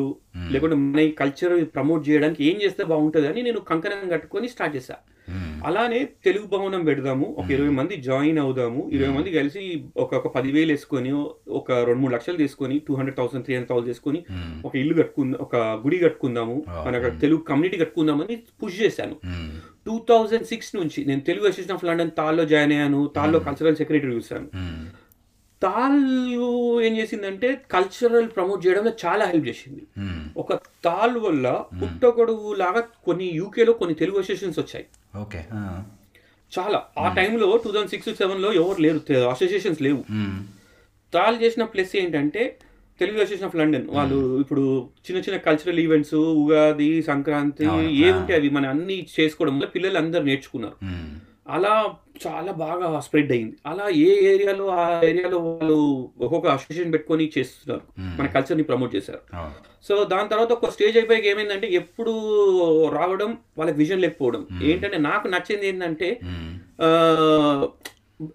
లేకుంటే మన ఈ కల్చర్ ప్రమోట్ చేయడానికి ఏం చేస్తే బాగుంటుంది అని నేను కంకణం కట్టుకొని స్టార్ట్ చేశా మ్మ్. అలానే తెలుగు భవనం పెడదాము ఒక ఇరవై మంది జాయిన్ అవుదాము ఇరవై మంది కలిసి ఒక ఒక పదివేలు వేసుకొని ఒక రెండు మూడు లక్షలు తీసుకొని two hundred thousand three hundred thousand చేసుకొని మ్మ్. ఒక ఇల్లు కట్టుకుందాం ఒక గుడి కట్టుకుందాము మన తెలుగు కమ్యూనిటీ కట్టుకుందామని పుష్ చేశాను. టూ థౌజండ్ సిక్స్ నుంచి నేను తెలుగు అసోసియేషన్ ఆఫ్ లండన్ తాల్లో జాయిన్ అయ్యాను తాల్లో కల్చరల్ సెక్రటరీ చూశాను. తాళ్ళు ఏం చేసిందంటే కల్చరల్ ప్రమోట్ చేయడంలో చాలా హెల్ప్ చేసింది. మ్మ్. ఒక తాల్ వల్ల పుట్టగొడుగు లాగా కొన్ని యూకేలో కొన్ని తెలుగు అసోసియేషన్స్ వచ్చాయి. ఓకే. చాలా. ఆ టైంలో టూ థౌజండ్ సిక్స్ సెవెన్లో ఎవరు లేరు. అసోసియేషన్స్ లేవు. మ్మ్. తాల్ చేసిన ప్లస్ ఏంటంటే తెలుగు అసోసియేషన్ ఆఫ్ లండన్ వాళ్ళు ఇప్పుడు చిన్న చిన్న కల్చరల్ ఈవెంట్స్ ఉగాది సంక్రాంతి ఏముంటే అవి మన అన్ని చేసుకోవడం వల్ల పిల్లలు అందరు నేర్చుకున్నారు. అలా చాలా బాగా స్ప్రెడ్ అయింది. అలా ఏ ఏరియాలో ఆ ఏరియాలో వాళ్ళు ఒక్కొక్క అసోసియేషన్ పెట్టుకొని చేస్తున్నారు. మన కల్చర్ని ప్రమోట్ చేశారు. సో దాని తర్వాత ఒక స్టేజ్ అయిపోయాక ఏమైందంటే ఎప్పుడు రావడం వాళ్ళకి విజన్ లేకపోవడం. ఏంటంటే నాకు నచ్చింది ఏంటంటే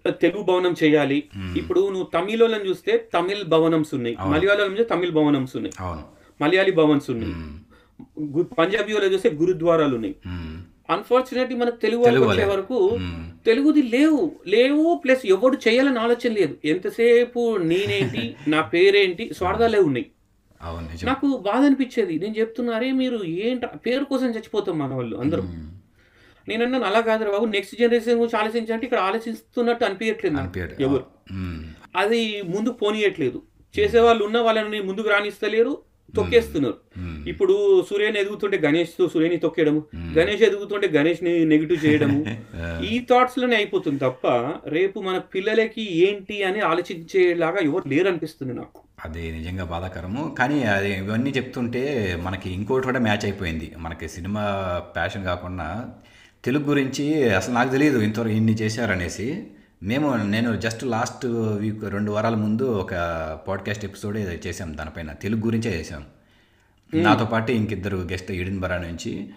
తెలుగు భవనం చేయాలి. ఇప్పుడు నువ్వు తమిళోళ్ళని చూస్తే తమిళ్ భవనమ్స్ ఉన్నాయి. మలయాళం చూస్తే తమిళ్ భవనమ్స్ ఉన్నాయి. మలయాళీ భవన్స్ ఉన్నాయి. పంజాబీ వాళ్ళు చూస్తే గురుద్వారాలు ఉన్నాయి. అన్ఫార్చునేట్లీ మన తెలుగు వచ్చే వరకు. తెలుగుది లేవు. లేవు ప్లస్ ఎవడు చేయాలని ఆలోచన లేదు. ఎంతసేపు నేనేంటి <laughs> నా పేరేంటి స్వార్థాలే ఉన్నాయి. నాకు బాధ అనిపించేది. నేను చెప్తున్నా అరే మీరు ఏంట పేరు కోసం చచ్చిపోతాం మన వాళ్ళు అందరూ నేను అన్నాను అలా కాదు బాబు నెక్స్ట్ జనరేషన్ గురించి ఆలోచించంటే ఇక్కడ ఆలోచిస్తున్నట్టు అనిపించట్లేదు. ఎవరు. అది ముందు పోనీయట్లేదు. చేసే వాళ్ళు ఉన్న వాళ్ళని ముందుకు రాణిస్తలేరు తొక్కేస్తున్నారు. ఇప్పుడు సూర్యని ఎదుగుతుంటే గణేష్తో సూర్యని తొక్కేయడము గణేష్ ఎదుగుతుంటే గణేష్ని నెగిటివ్ చేయడము. <laughs> ఈ థాట్స్లోనే అయిపోతుంది తప్ప రేపు మన పిల్లలకి ఏంటి అని ఆలోచించేలాగా ఎవరు లేరు అనిపిస్తుంది నాకు. అది నిజంగా బాధాకరము. కానీ అది ఇవన్నీ చెప్తుంటే మనకి ఇంకోటి కూడా మ్యాచ్ అయిపోయింది. మనకి సినిమా ప్యాషన్ కాకుండా తెలుగు గురించి అసలు నాకు తెలియదు ఇంతవరకు ఇన్ని చేశారనేసి. మేము నేను జస్ట్ లాస్ట్ వీక్ రెండు వారాల ముందు ఒక పాడ్కాస్ట్ ఎపిసోడ్ చేసాం దానిపైన. తెలుగు గురించే చేసాం నాతో పాటు ఇంకిద్దరు గెస్ట్ ఇడిన్బరా నుంచి.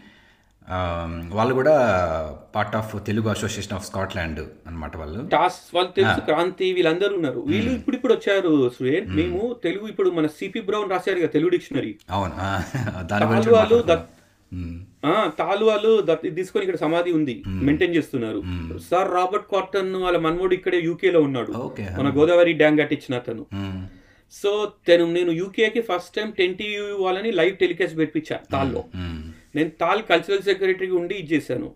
ఆ, వాళ్ళు కూడా part of Telugu association of Scotland అన్నమాట వాళ్ళు. టాస్ వాళ్ళు తెలుసు క్రాంతి వీళ్ళందరూ ఉన్నారు. వీళ్ళు ఇప్పుడు ఇప్పుడు వచ్చారు సురేన్. మేము. తెలుగు ఇప్పుడు మన సిపి బ్రౌన్ రాశారు కదా తెలుగు డిక్షనరీ. అవును? <laughs> దాని వాళ్ళు మాట్లాడుకుందాం. ఉమ్, ఆ తాలు వాళ్ళు దత్- ఇది తీసుకొని ఇక్కడ సమాధి ఉంది. మెయింటైన్ చేస్తున్నారు. సార్ రాబర్ట్ కార్టన్ వాళ్ళ మన్మోడు ఇక్కడే యూకే లో ఉన్నాడు. మన గోదావరి డ్యామ్ కట్టించిన అతను. ఉమ్, సో తను నేను యూకేకి ఫస్ట్ టైం టెన్ టీవీ వాళ్ళని లైవ్ టెలికాస్ట్ పెట్టించా తాల్లో. నేను తాల్ కల్చరల్ సెక్రటరీగా ఉండి ఇది చేశాను.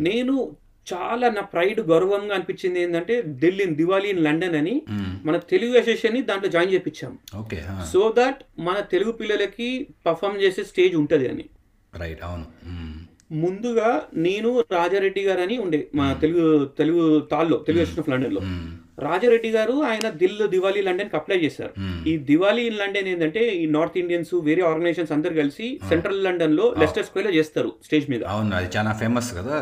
నేను చాలా నా ప్రైడ్ గౌరవంగా అనిపించింది ఏంటంటే ఢిల్లీ దివాళీ ఇన్ లండన్ అని మన తెలుగు అసోసియేషన్ని దాంట్లో జాయిన్ చేపించాం. సో దట్ మన తెలుగు పిల్లలకి పర్ఫామ్ చేసే స్టేజ్ ఉంటది అని. రైట్ అవును. ముందుగా నేను రాజారెడ్డి గారు అని ఉండే మా తెలుగు తెలుగు తాల్లో తెలుగు అసోసియేషన్ ఆఫ్ లండన్లో ఉమ్, రాజారెడ్డి గారు ఆయన దిల్ దివాళీ లండన్కి అప్లై చేశారు ఈ దివాళీ ఇన్ లండన్ ఏంటంటే ఈ నార్త్ ఇండియన్స్ వేరే ఆర్గనైజేషన్స్ అందరు కలిసి సెంట్రల్ లండన్లో లెస్టర్ స్క్వేర్లో చేస్తారు స్టేజ్ మీద. అవును అది చాలా ఫేమస్ కదా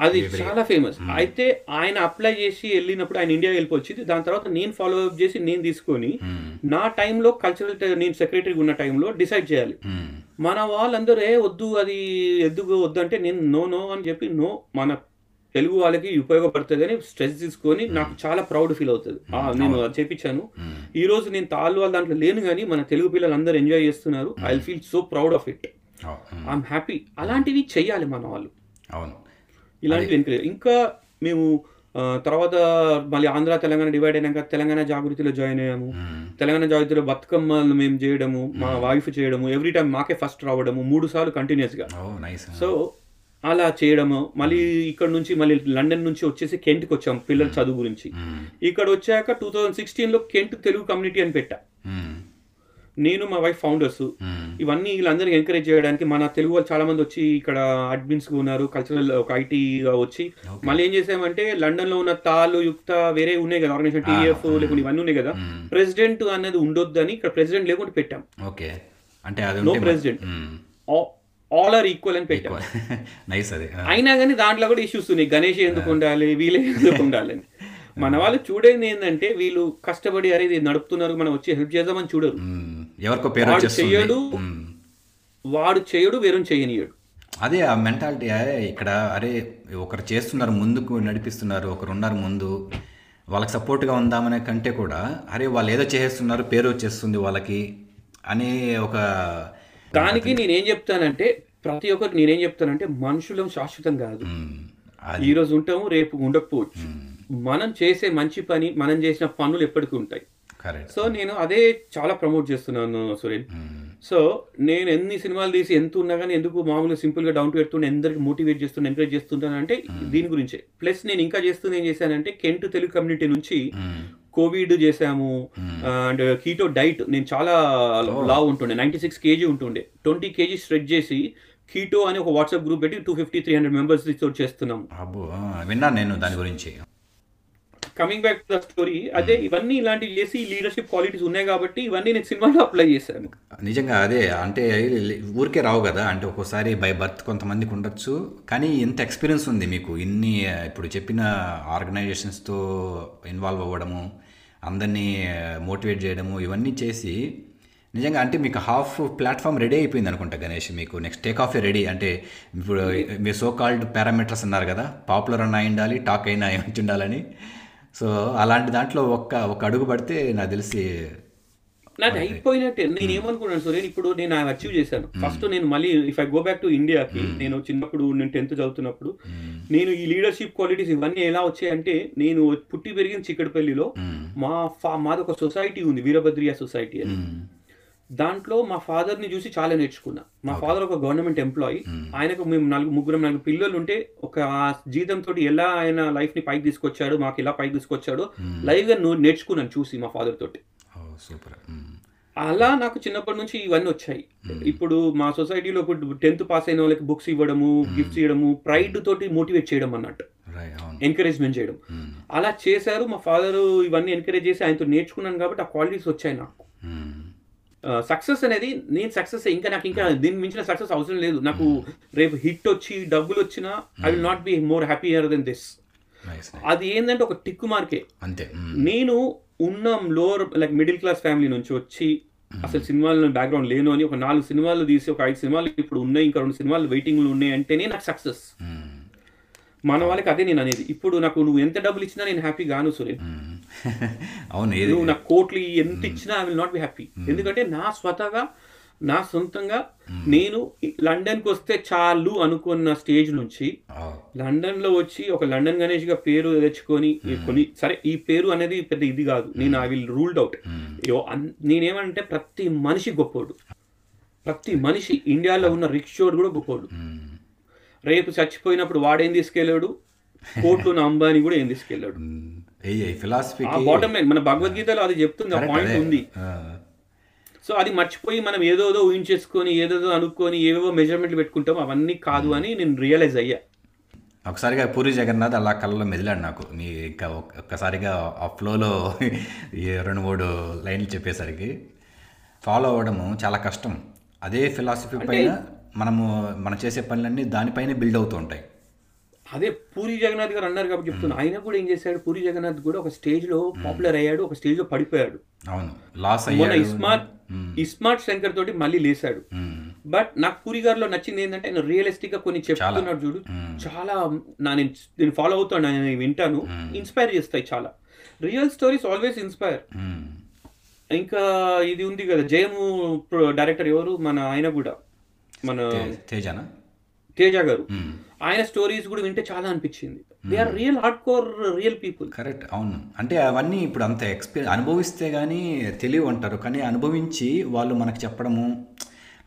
అది చాలా ఫేమస్ అయితే ఆయన అప్లై చేసి వెళ్ళినప్పుడు ఆయన ఇండియా వెళ్ళిపోయింది దాని తర్వాత నేను ఫాలో అప్ చేసి నేను తీసుకొని నా టైంలో కల్చరల్ నేను సెక్రటరీ ఉన్న టైంలో డిసైడ్ చేయాలి. మన వాళ్ళందరూ ఏ వద్దు అది ఎందుకు వద్దు అంటే నేను నో నో అని చెప్పి నో మన తెలుగు వాళ్ళకి ఉపయోగపడుతుంది అని స్ట్రెస్ తీసుకొని నాకు చాలా ప్రౌడ్ ఫీల్ అవుతుంది. నేను చేపించాను. ఈ రోజు నేను తాళ్ళు వాళ్ళ దాంట్లో లేను కానీ మన తెలుగు పిల్లలు అందరూ ఎంజాయ్ చేస్తున్నారు I feel so proud of it I'm happy అలాంటివి చెయ్యాలి మన వాళ్ళు. అవును. ఇలాంటివి ఎంకరేజ్ ఇంకా మేము తర్వాత మళ్ళీ ఆంధ్ర తెలంగాణ డివైడ్ అయినాక తెలంగాణ జాగృతిలో జాయిన్ అయ్యాము. తెలంగాణ జాగృతిలో బతుకమ్మలు మేము చేయడము మా వైఫ్ చేయడము ఎవ్రీ టైం మాకే ఫస్ట్ రావడము మూడు సార్లు కంటిన్యూస్గా. ఓ నైస్ సో అలా చేయడము మళ్ళీ ఇక్కడ నుంచి మళ్ళీ లండన్ నుంచి వచ్చేసి కెంట్కి వచ్చాం పిల్లల చదువు గురించి. ఇక్కడ వచ్చాక టూ థౌజండ్ సిక్స్టీన్లో కెంట్ తెలుగు కమ్యూనిటీ అని పెట్టా. నేను మా వైఫ్ ఫౌండర్స్ ఇవన్నీ వీళ్ళందరినీ ఎంకరేజ్ చేయడానికి మన తెలుగు వాళ్ళు చాలా మంది వచ్చి ఇక్కడ అడ్మిన్స్ ఉన్నారు కల్చరల్ ఒక ఐటీ వచ్చి. మళ్ళీ ఏం చేసామంటే లండన్లో ఉన్న తాలు యుక్త వేరే ఉన్నాయి కదా ఆర్గనైజేషన్ టీఎఫ్ లేకుంటే ఇవన్నీ ఉన్నాయి కదా. ప్రెసిడెంట్ అనేది ఉండొద్దని ఇక్కడ ప్రెసిడెంట్ లేకుండా పెట్టాం. ఓకే. అంటే no president all are equal అని పెట్టాం. నైస్ <laughs> అది. అయినా కానీ దాంట్లో కూడా ఇష్యూస్ ఉన్నాయి. గణేష్ ఎందుకు ఉండాలి? వీళ్ళే ఎందుకు ఉండాలి అని. <laughs> మన వాళ్ళు చూడేది ఏంటంటే వీళ్ళు కష్టపడి అరే ఇది నడుపుతున్నారు మనం వచ్చి హెల్ప్ చేద్దామని చూడరు. ఎవరికో పేరు చెయ్యడు. వాడు చేయడు వేరే చేయనియడు అదే ఆ మెంటాలిటీ ఇక్కడ అరే ఒకరు చేస్తున్నారు ముందుకు నడిపిస్తున్నారు ఒకరు ఉన్నారు ముందు. వాళ్ళకి సపోర్ట్గా ఉందామనే కంటే కూడా అరే వాళ్ళు ఏదో చేసేస్తున్నారు పేరు వచ్చేస్తుంది వాళ్ళకి అనే ఒక దానికి నేనేం చెప్తానంటే ప్రతి ఒక్కరికి నేనేం చెప్తానంటే మనుషులం శాశ్వతం కాదు. ఉమ్, అది. ఈ రోజు ఉంటాము రేపు ఉండకపోవచ్చు. మనం చేసే మంచి పని మనం చేసిన పనులు ఎప్పటికీ ఉంటాయి. సో నేను అదే చాలా ప్రమోట్ చేస్తున్నాను సురేన్. సో నేను ఎన్ని సినిమాలు తీసి ఎంత ఉన్నా కానీ ఎందుకు మామూలుగా సింపుల్గా డౌన్ టు ఎడుతుండే అందరికి మోటివేట్ చేస్తున్నా ఎంకరేజ్ చేస్తుంటాను అంటే దీని గురించే. ప్లస్ నేను ఇంకా చేస్తుంది ఏం చేశానంటే కెంట్ తెలుగు కమ్యూనిటీ నుంచి కోవిడ్ చేసాము అండ్ కీటో డైట్ నేను చాలా లావ్ ఉంటుండే. నైన్టీ సిక్స్ కేజీ ఉంటుండే. ట్వంటీ కేజీ స్ట్రెచ్ చేసి కీటో అని ఒక వాట్సాప్ గ్రూప్ పెట్టి టూ ఫిఫ్టీ త్రీ హండ్రెడ్ మెంబర్స్తో చేస్తున్నాం. విన్నాను నేను దాని గురించి. Coming back to the story అదే ఇవన్నీ ఇలాంటివి చేసి లీడర్షిప్ క్వాలిటీస్ ఉన్నాయి కాబట్టి ఇవన్నీ నేను సినిమాలో అప్లై చేశాను. నిజంగా అదే అంటే ఊరికే రావు కదా అంటే ఒక్కోసారి బై బర్త్ కొంతమందికి ఉండొచ్చు. కానీ ఇంత ఎక్స్పీరియన్స్ ఉంది మీకు. ఇన్ని ఇప్పుడు చెప్పిన ఆర్గనైజేషన్స్తో ఇన్వాల్వ్ అవ్వడము అందరినీ మోటివేట్ చేయడము ఇవన్నీ చేసి నిజంగా అంటే మీకు హాఫ్ ప్లాట్ఫామ్ రెడీ అయిపోయింది అనుకుంటా గణేష్ మీకు నెక్స్ట్ టేక్ ఆఫ్ రెడీ. అంటే ఇప్పుడు మీ సో కాల్డ్ పారామీటర్స్ అన్నారు కదా పాపులర్ అన్న అయి ఉండాలి టాక్ అయినా ఏమంచి ఉండాలని. సో అలాంటి దాంట్లో ఒక్క ఒక అడుగు పడితే నాకు తెలిసి నాది అయిపోయినట్టే. నేను ఏమనుకున్నాను సో నేను ఇప్పుడు నేను అచీవ్ చేశాను. ఫస్ట్ నేను మళ్ళీ if I go back to ఇండియాకి నేను చిన్నప్పుడు నేను టెన్త్ చదువుతున్నప్పుడు నేను ఈ లీడర్షిప్ క్వాలిటీస్ ఇవన్నీ ఎలా వచ్చాయంటే నేను పుట్టి పెరిగిన చిక్కడపల్లిలో మా ఫా మాది ఒక సొసైటీ ఉంది వీరభద్రియ సొసైటీ అని. దాంట్లో మా ఫాదర్ని చూసి చాలా నేర్చుకున్నా. మా ఫాదర్ ఒక గవర్నమెంట్ ఎంప్లాయీ. ఆయనకు మేము నలుగు ముగ్గురం నలుగు పిల్లలు ఉంటే ఒక జీతంతో ఎలా ఆయన లైఫ్ని పైకి తీసుకొచ్చాడు మాకు ఎలా పైకి తీసుకొచ్చాడో లైవ్గా నేర్చుకున్నాను చూసి మా ఫాదర్ తోటి. సూపర్. అలా నాకు చిన్నప్పటి నుంచి ఇవన్నీ వచ్చాయి. ఇప్పుడు మా సొసైటీలో ఇప్పుడు టెన్త్ పాస్ అయిన వాళ్ళకి బుక్స్ ఇవ్వడము గిఫ్ట్స్ ఇవ్వడము ప్రైడ్ తోటి మోటివేట్ చేయడం అన్నట్టు. ఎంకరేజ్మెంట్ చేయడం. అలా చేశారు మా ఫాదర్ ఇవన్నీ ఎంకరేజ్ చేసి ఆయనతో నేర్చుకున్నాను కాబట్టి ఆ క్వాలిటీస్ వచ్చాయి నాకు. సక్సెస్ అనేది నేను సక్సెస్ ఇంకా నాకు ఇంకా దీని మించిన సక్సెస్ అవసరం లేదు. నాకు రేపు హిట్ వచ్చి డబ్బులు వచ్చినా I will not be more happier than this అది ఏంటంటే ఒక టిక్కు మార్కే అంతే. నేను ఉన్న lower like middle class family నుంచి వచ్చి అసలు సినిమాలు బ్యాక్గ్రౌండ్ లేను అని ఒక నాలుగు సినిమాలు తీసి ఒక ఐదు సినిమాలు ఇప్పుడు ఉన్నాయి ఇంకా రెండు సినిమాలు వెయిటింగ్లు ఉన్నాయి అంటేనే నాకు సక్సెస్ మ్మ్. మన వాళ్ళకి అదే నేను అనేది. ఇప్పుడు నాకు నువ్వు ఎంత డబ్బులు ఇచ్చినా నేను హ్యాపీ గాను సురేన్ మ్మ్. <laughs> అవును నువ్వు నాకు కోట్లు ఎంత ఇచ్చినా I will not be happy ఎందుకంటే నా స్వతగా నా సొంతంగా నేను లండన్కి వస్తే చాలు అనుకున్న స్టేజ్ నుంచి లండన్లో వచ్చి ఒక లండన్ గణేష్గా పేరు తెచ్చుకొని కొన్ని సరే ఈ పేరు అనేది పెద్ద ఇది కాదు. నేను ఐ విల్ రూల్డ్ అవుట్ నేనేమంటే ప్రతి మనిషి గొప్పోడు. ప్రతి మనిషి ఇండియాలో ఉన్న రిక్షోడు కూడా గొప్పోడు. రేపు చచ్చిపోయినప్పుడు వాడేం తీసుకెళ్ళాడు? కోట్లు అంబానీ కూడా ఏం తీసుకెళ్ళాడు? బాటమ్ లైన్ మన భగవద్గీతలో అది చెప్తుంది ఆ పాయింట్ ఉంది. సో అది మర్చిపోయి మనం ఏదోదో ఊహించేసుకొని ఏదోదో అనుకొని ఏవేవో మెజర్మెంట్లు పెట్టుకుంటాం అవన్నీ కాదు అని నేను రియలైజ్ అయ్యా. ఒకసారిగా పూరి జగన్నాథ్ అలా కళ్ళలో మెదిలాడు నాకు. నీ ఇంకా ఒక్- ఒక్కసారిగా ఆ ఫ్లోలో ఈ రెండు మూడు లైన్లు చెప్పేసరికి ఫాలో అవ్వడము చాలా కష్టం. అదే ఫిలాసఫీ పైన మనము మనం చేసే పనులన్నీ దానిపైనే బిల్డ్ అవుతూ ఉంటాయి. అదే పూరి జగన్నాథ్ గారు అన్నారు కాబట్టి చెప్తున్నా. ఆయన కూడా ఏం చేశాడు? పూరి జగన్నాథ్ కూడా ఒక స్టేజ్లో పాపులర్ అయ్యాడు ఒక స్టేజ్లో పడిపోయాడు. అవును. లాస్ అయ్యాడు. ఇస్మార్ట్ ఇస్మార్ట్ శంకర్ తోటి మళ్ళీ లేసాడు. బట్ నాకు పూరి గారిలో నచ్చింది ఏంటంటే ఆయన రియలిస్టిక్గా కొన్ని చెప్తున్నాడు చూడు. చాలా నా నేను నేను ఫాలో అవుతాను నేను వింటాను. ఇన్స్పైర్ చేస్తాయి చాలా. Real stories always inspire. ఇంకా ఇది ఉంది కదా జయము డైరెక్టర్ ఎవరు? మన ఆయన కూడా. మన తేజానా? తేజ గారు. ఆయన స్టోరీస్ కూడా వింటే చాలా అనిపించింది. They are real hard core real people correct అవును. అంటే అవన్నీ ఇప్పుడు అంత ఎక్స్పీరియన్స్ అనుభవిస్తే కానీ తెలివి అంటారు. కానీ అనుభవించి వాళ్ళు మనకు చెప్పడము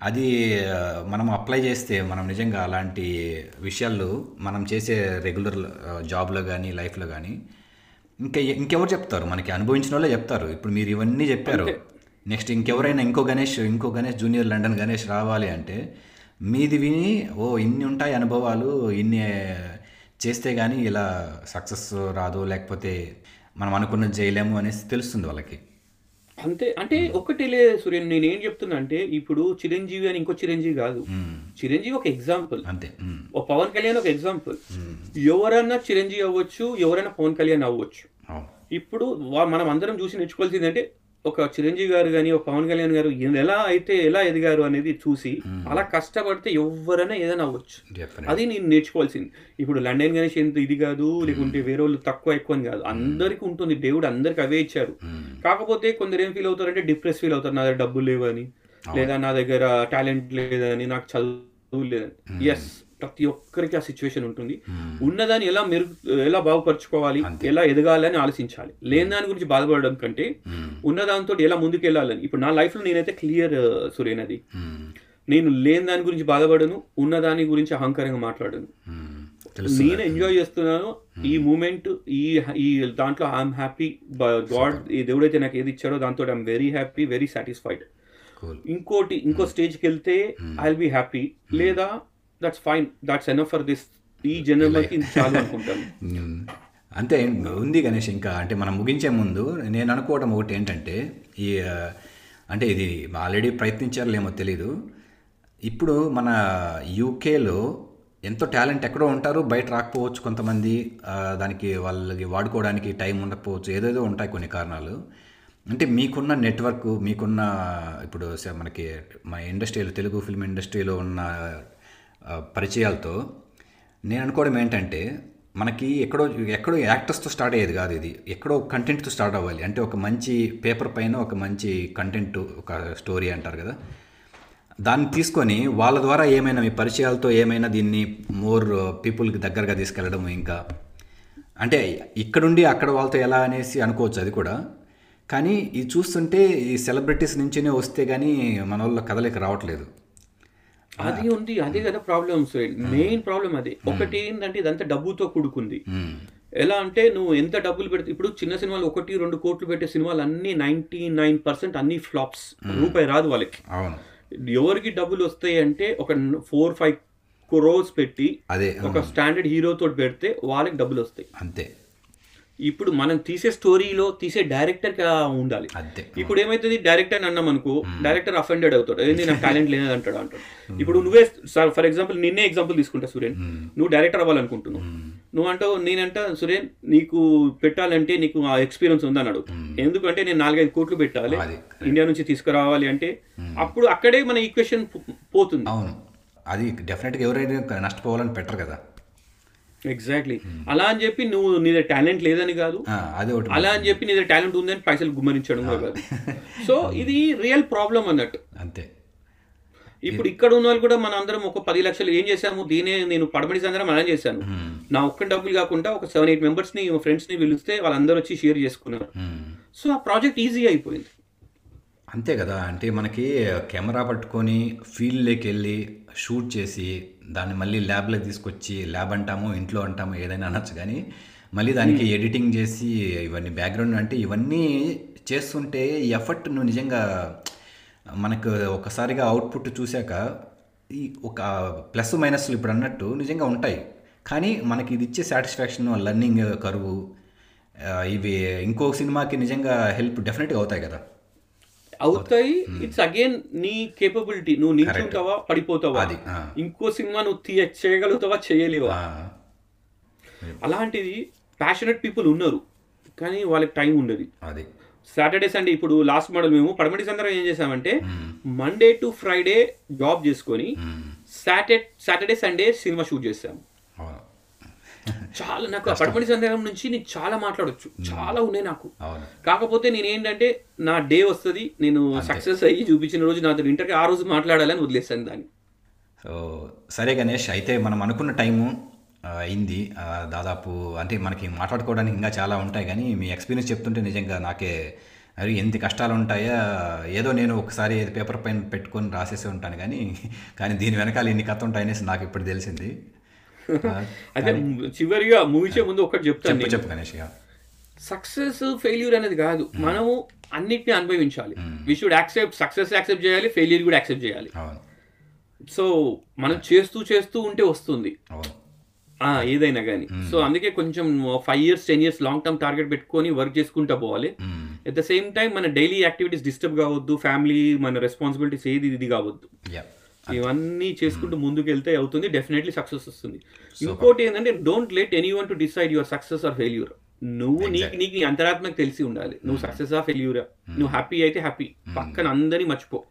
అది మనం అప్లై చేస్తే మనం నిజంగా అలాంటి విషయాలు మనం చేసే రెగ్యులర్ జాబ్లో కానీ లైఫ్లో కానీ ఇంకా ఇంకెవరు చెప్తారు? మనకి అనుభవించిన వాళ్ళే చెప్తారు. ఇప్పుడు మీరు ఇవన్నీ చెప్పారు. నెక్స్ట్ ఇంకెవరైనా ఇంకో గణేష్ ఇంకో గణేష్ జూనియర్ లండన్ గణేష్ రావాలి అంటే మీది విని ఓ ఇన్ని ఉంటాయి అనుభవాలు ఇన్ని చేస్తే కానీ ఇలా సక్సెస్ రాదు లేకపోతే మనం అనుకున్నది చేయలేము అనేసి తెలుస్తుంది వాళ్ళకి. అంతే అంటే ఒక్కటి లే సూర్యన్ నేను ఏం చెప్తున్నా అంటే ఇప్పుడు చిరంజీవి అని ఇంకో చిరంజీవి కాదు. చిరంజీవి ఒక ఎగ్జాంపుల్ అంతే. ఓ పవన్ కళ్యాణ్ ఒక ఎగ్జాంపుల్ ఎవరన్నా చిరంజీవి అవ్వచ్చు ఎవరైనా పవన్ కళ్యాణ్ అవ్వచ్చు. ఇప్పుడు మనం అందరం చూసి నేర్చుకోవాల్సింది అంటే ఒక చిరంజీవి గారు కానీ ఒక పవన్ కళ్యాణ్ గారు ఎలా అయితే ఎలా ఎదిగారు అనేది చూసి అలా కష్టపడితే ఎవరైనా ఏదైనా అవ్వచ్చు. అది నేను నేర్చుకోవాల్సింది. ఇప్పుడు లండన్ గణేష్ ఎంత ఇది కాదు లేకుంటే వేరే వాళ్ళు తక్కువ ఎక్కువ అని కాదు. అందరికి ఉంటుంది. దేవుడు అందరికి అవే ఇచ్చారు కాకపోతే కొందరు ఏం ఫీల్ అవుతారంటే డిప్రెస్ ఫీల్ అవుతారు. నా దగ్గర డబ్బులు లేవని లేదా నా దగ్గర టాలెంట్ లేదని నాకు చదువు లేదని. ఎస్ ప్రతి ఒక్కరికి ఆ సిచ్యువేషన్ ఉంటుంది. ఉన్నదాన్ని ఎలా మెరుగు ఎలా బాగుపరచుకోవాలి ఎలా ఎదగాలి అని ఆలోచించాలి. లేని దాని గురించి బాధపడడం కంటే ఉన్నదాంతో ఎలా ముందుకు వెళ్ళాలని. ఇప్పుడు నా లైఫ్లో నేనైతే క్లియర్ సురేన్ అది నేను లేని దాని గురించి బాధపడను ఉన్న దాని గురించి అహంకారంగా మాట్లాడను. నేను ఎంజాయ్ చేస్తున్నాను ఈ మూమెంట్ ఈ ఈ దాంట్లో ఐఎమ్ హ్యాపీ గాడ్ ఈ దేవుడైతే నాకు ఏది ఇచ్చాడో దాంతో I'm very happy very satisfied ఇంకోటి ఇంకో స్టేజ్కి వెళ్తే ఐ విల్ బి హ్యాపీ లేదా that's fine that's enough for this ఈ జనరల్కి చాలు అనుకుంటాను. మ్మ్. అంతే ఉంది గణేష్ ఇంకా అంటే మనం ముగించే ముందు నేను అనుకోవడం ఒకటి ఏంటంటే ఈ అంటే ఇది ఆల్రెడీ ప్రయత్నించారో లేమో తెలీదు. ఇప్పుడు మన యూకేలో ఎంతో టాలెంట్ ఎక్కడో ఉంటారు బయట రాకపోవచ్చు కొంతమంది దానికి వాళ్ళకి వాడుకోవడానికి టైం ఉండకపోవచ్చు ఏదేదో ఉంటాయి కొన్ని కారణాలు. అంటే మీకున్న నెట్వర్క్ మీకున్న ఇప్పుడు మనకి మన ఇండస్ట్రీలో తెలుగు ఫిల్మ్ ఇండస్ట్రీలో ఉన్న పరిచయాలతో నేను అనుకోవడం ఏంటంటే మనకి ఎక్కడో ఎక్కడో యాక్టర్స్తో స్టార్ట్ అయ్యేది కాదు ఇది. ఎక్కడో కంటెంట్తో స్టార్ట్ అవ్వాలి. అంటే ఒక మంచి పేపర్ పైన ఒక మంచి కంటెంట్ ఒక స్టోరీ అంటారు కదా. దాన్ని తీసుకొని వాళ్ళ ద్వారా ఏమైనా మీ పరిచయాలతో ఏమైనా దీన్ని మోర్ పీపుల్కి దగ్గరగా తీసుకెళ్ళడం ఇంకా. అంటే ఇక్కడుండి అక్కడ వాళ్ళతో ఎలా అనేసి అనుకోవచ్చు అది కూడా. కానీ ఇది చూస్తుంటే ఈ సెలబ్రిటీస్ నుంచినే వస్తే కానీ మన వాళ్ళ కదలిక రావట్లేదు. అది ఉంది అదే కదా ప్రాబ్లమ్ మెయిన్ ప్రాబ్లం అదే. ఒకటి ఏంటంటే ఇదంతా డబ్బుతో కూడుకుంది. మ్మ్. ఎలా అంటే నువ్వు ఎంత డబ్బులు పెడితే ఇప్పుడు చిన్న సినిమాలు ఒకటి రెండు కోట్లు పెట్టే సినిమాలు అన్ని నైన్టీ నైన్ పర్సెంట్ అన్ని ఫ్లాప్స్ రూపాయి రాదు వాళ్ళకి. ఎవరికి డబ్బులు వస్తాయి అంటే ఒక ఫోర్ ఫైవ్ క్రోర్స్ పెట్టి అదే ఒక స్టాండర్డ్ హీరో తోటి పెడితే వాళ్ళకి డబ్బులు వస్తాయి. అంతే. ఇప్పుడు మనం తీసే స్టోరీలో తీసే డైరెక్టర్ ఉండాలి. ఇప్పుడు ఏమైతుంది? డైరెక్టర్ అన్నాం అనుకో డైరెక్టర్ అఫెండెడ్ అవుతాడు. ఏంది నాకు టాలెంట్ లేదు అంటాడు అంటాడు. ఇప్పుడు నువ్వే ఫర్ ఎగ్జాంపుల్ నిన్నే ఎగ్జాంపుల్ తీసుకుంటా సురేన్. నువ్వు డైరెక్టర్ అవ్వాలనుకుంటున్నావు. నువ్వు అంటావు నేనంట సురేన్ నీకు పెట్టాలంటే నీకు ఆ ఎక్స్పీరియన్స్ ఉందన్నాడు ఎందుకంటే నేను నాలుగైదు కోట్లు పెట్టాలి. ఇండియా నుంచి తీసుకురావాలి అంటే అప్పుడు అక్కడే మన ఈక్వేషన్ పోతుంది. అవును. అది డెఫినెట్గా ఎవరైనా నష్టపోవాలని పెట్టరు కదా. ఎగ్జాక్ట్లీ అలా అని చెప్పి నువ్వు నీ దగ్గర టాలెంట్ లేదని కాదు. ఆ, అది ఒకటి అలా అని చెప్పి నీ దగ్గర టాలెంట్ ఉందని పైసలు గుమ్మరించడం కాదు. సో ఇది రియల్ ప్రాబ్లం అన్నట్టు. అంతే. ఇప్పుడు ఇక్కడ ఉన్న వాళ్ళు కూడా మన అందరం ఒక పది లక్షలు ఏం చేశాము? దీనే నేను పడమడి సందరం అలా చేశాను. నా ఒక్క డబ్బులు కాకుండా ఒక సెవెన్ ఎయిట్ మెంబర్స్ని ఫ్రెండ్స్ని పిలిస్తే వాళ్ళందరూ వచ్చి షేర్ చేసుకున్నారు. సో ఆ ప్రాజెక్ట్ ఈజీ అయిపోయింది. అంతే కదా. అంటే మనకి కెమెరా పట్టుకొని ఫీల్డ్లోకి వెళ్ళి షూట్ చేసి దాన్ని మళ్ళీ ల్యాబ్లోకి తీసుకొచ్చి ల్యాబ్ అంటాము ఇంట్లో అంటాము ఏదైనా అనొచ్చు. కానీ మళ్ళీ దానికి ఎడిటింగ్ చేసి ఇవన్నీ బ్యాక్గ్రౌండ్ అంటే ఇవన్నీ చేస్తుంటే ఈ ఎఫర్ట్ నువ్వు నిజంగా మనకు ఒకసారిగా అవుట్పుట్ చూశాక ఈ ఒక ప్లస్ మైనస్లు ఇప్పుడు అన్నట్టు నిజంగా ఉంటాయి. కానీ మనకి ఇది ఇచ్చే సాటిస్ఫాక్షన్ లర్నింగ్ కరువు ఇవి ఇంకో సినిమాకి నిజంగా హెల్ప్ డెఫినెట్గా అవుతాయి కదా. అవుతాయి. ఇట్స్ అగైన్ నీ కేపబిలిటీ నువ్వు నిల్చుంటావా పడిపోతావా. ఇంకో సినిమా నువ్వు తీయ చేయగలుగుతావా చేయలేవా? అలాంటిది ప్యాషనెట్ పీపుల్ ఉన్నారు. కానీ వాళ్ళకి టైం ఉండదు. అది. సాటర్డే సండే ఇప్పుడు లాస్ట్ మోడల్ మేము పడమటి సందర్భం ఏం చేసామంటే మండే టు ఫ్రైడే జాబ్ చేసుకొని. Saturday Saturday Sunday cinema shoot చేసాము చాలా నాకు ఆ పడమటి సందర్భం నుంచి నేను చాలా మాట్లాడొచ్చు. చాలా ఉన్నాయి నాకు. కాకపోతే నేను ఏంటంటే నా డే వస్తుంది నేను సక్సెస్ అయ్యి చూపించిన రోజు నాతో ఇంటర్కి ఆ రోజు మాట్లాడాలని వదిలేసాను దాన్ని. సో సరే గణేష్ అయితే మనం అనుకున్న టైము అయింది. దాదాపు అంటే మనకి మాట్లాడుకోవడానికి ఇంకా చాలా ఉంటాయి కానీ మీ ఎక్స్పీరియన్స్ చెప్తుంటే నిజంగా నాకే అరే ఎంత కష్టాలు ఉంటాయా? ఏదో నేను ఒకసారి పేపర్ పైన పెట్టుకొని రాసేసి ఉంటాను కానీ కానీ దీని వెనకాల ఇన్ని కథ ఉంటాయనేసి నాకు ఇప్పుడు తెలిసింది. అయితే చివరిగా ముగిసే ముందు ఒకటి చెప్తాను చెప్పు గణేష్. సక్సెస్ ఫెయిల్యూర్ అనేది కాదు. మనము అన్నిటిని అనుభవించాలి. We should accept success accept చేయాలి ఫెయిల్యూర్ కూడా యాక్సెప్ట్ చేయాలి. సో మనం చేస్తూ చేస్తూ ఉంటే వస్తుంది. ఏదైనా కానీ సో అందుకే కొంచెం five years ten years long term target పెట్టుకొని వర్క్ చేసుకుంటా పోవాలి. ఎట్ ద సేమ్ టైం మన డైలీ యాక్టివిటీస్ డిస్టర్బ్ కావద్దు. ఫ్యామిలీ మన రెస్పాన్సిబిలిటీస్ ఏది ఇది కావద్దు. ఇవన్నీ చేసుకుంటూ ముందుకు వెళ్తే అవుతుంది డెఫినెట్లీ సక్సెస్ వస్తుంది. ఇంకోటి ఏంటంటే don't let anyone to decide your success or failure. నువ్వు నీకు నీకు నీ అంతరాత్మకు తెలిసి ఉండాలి. నువ్వు సక్సెస్ ఆ ఫెయిల్యూరా? నువ్వు హ్యాపీ అయితే హ్యాపీ. పక్కన అందరినీ మర్చిపో.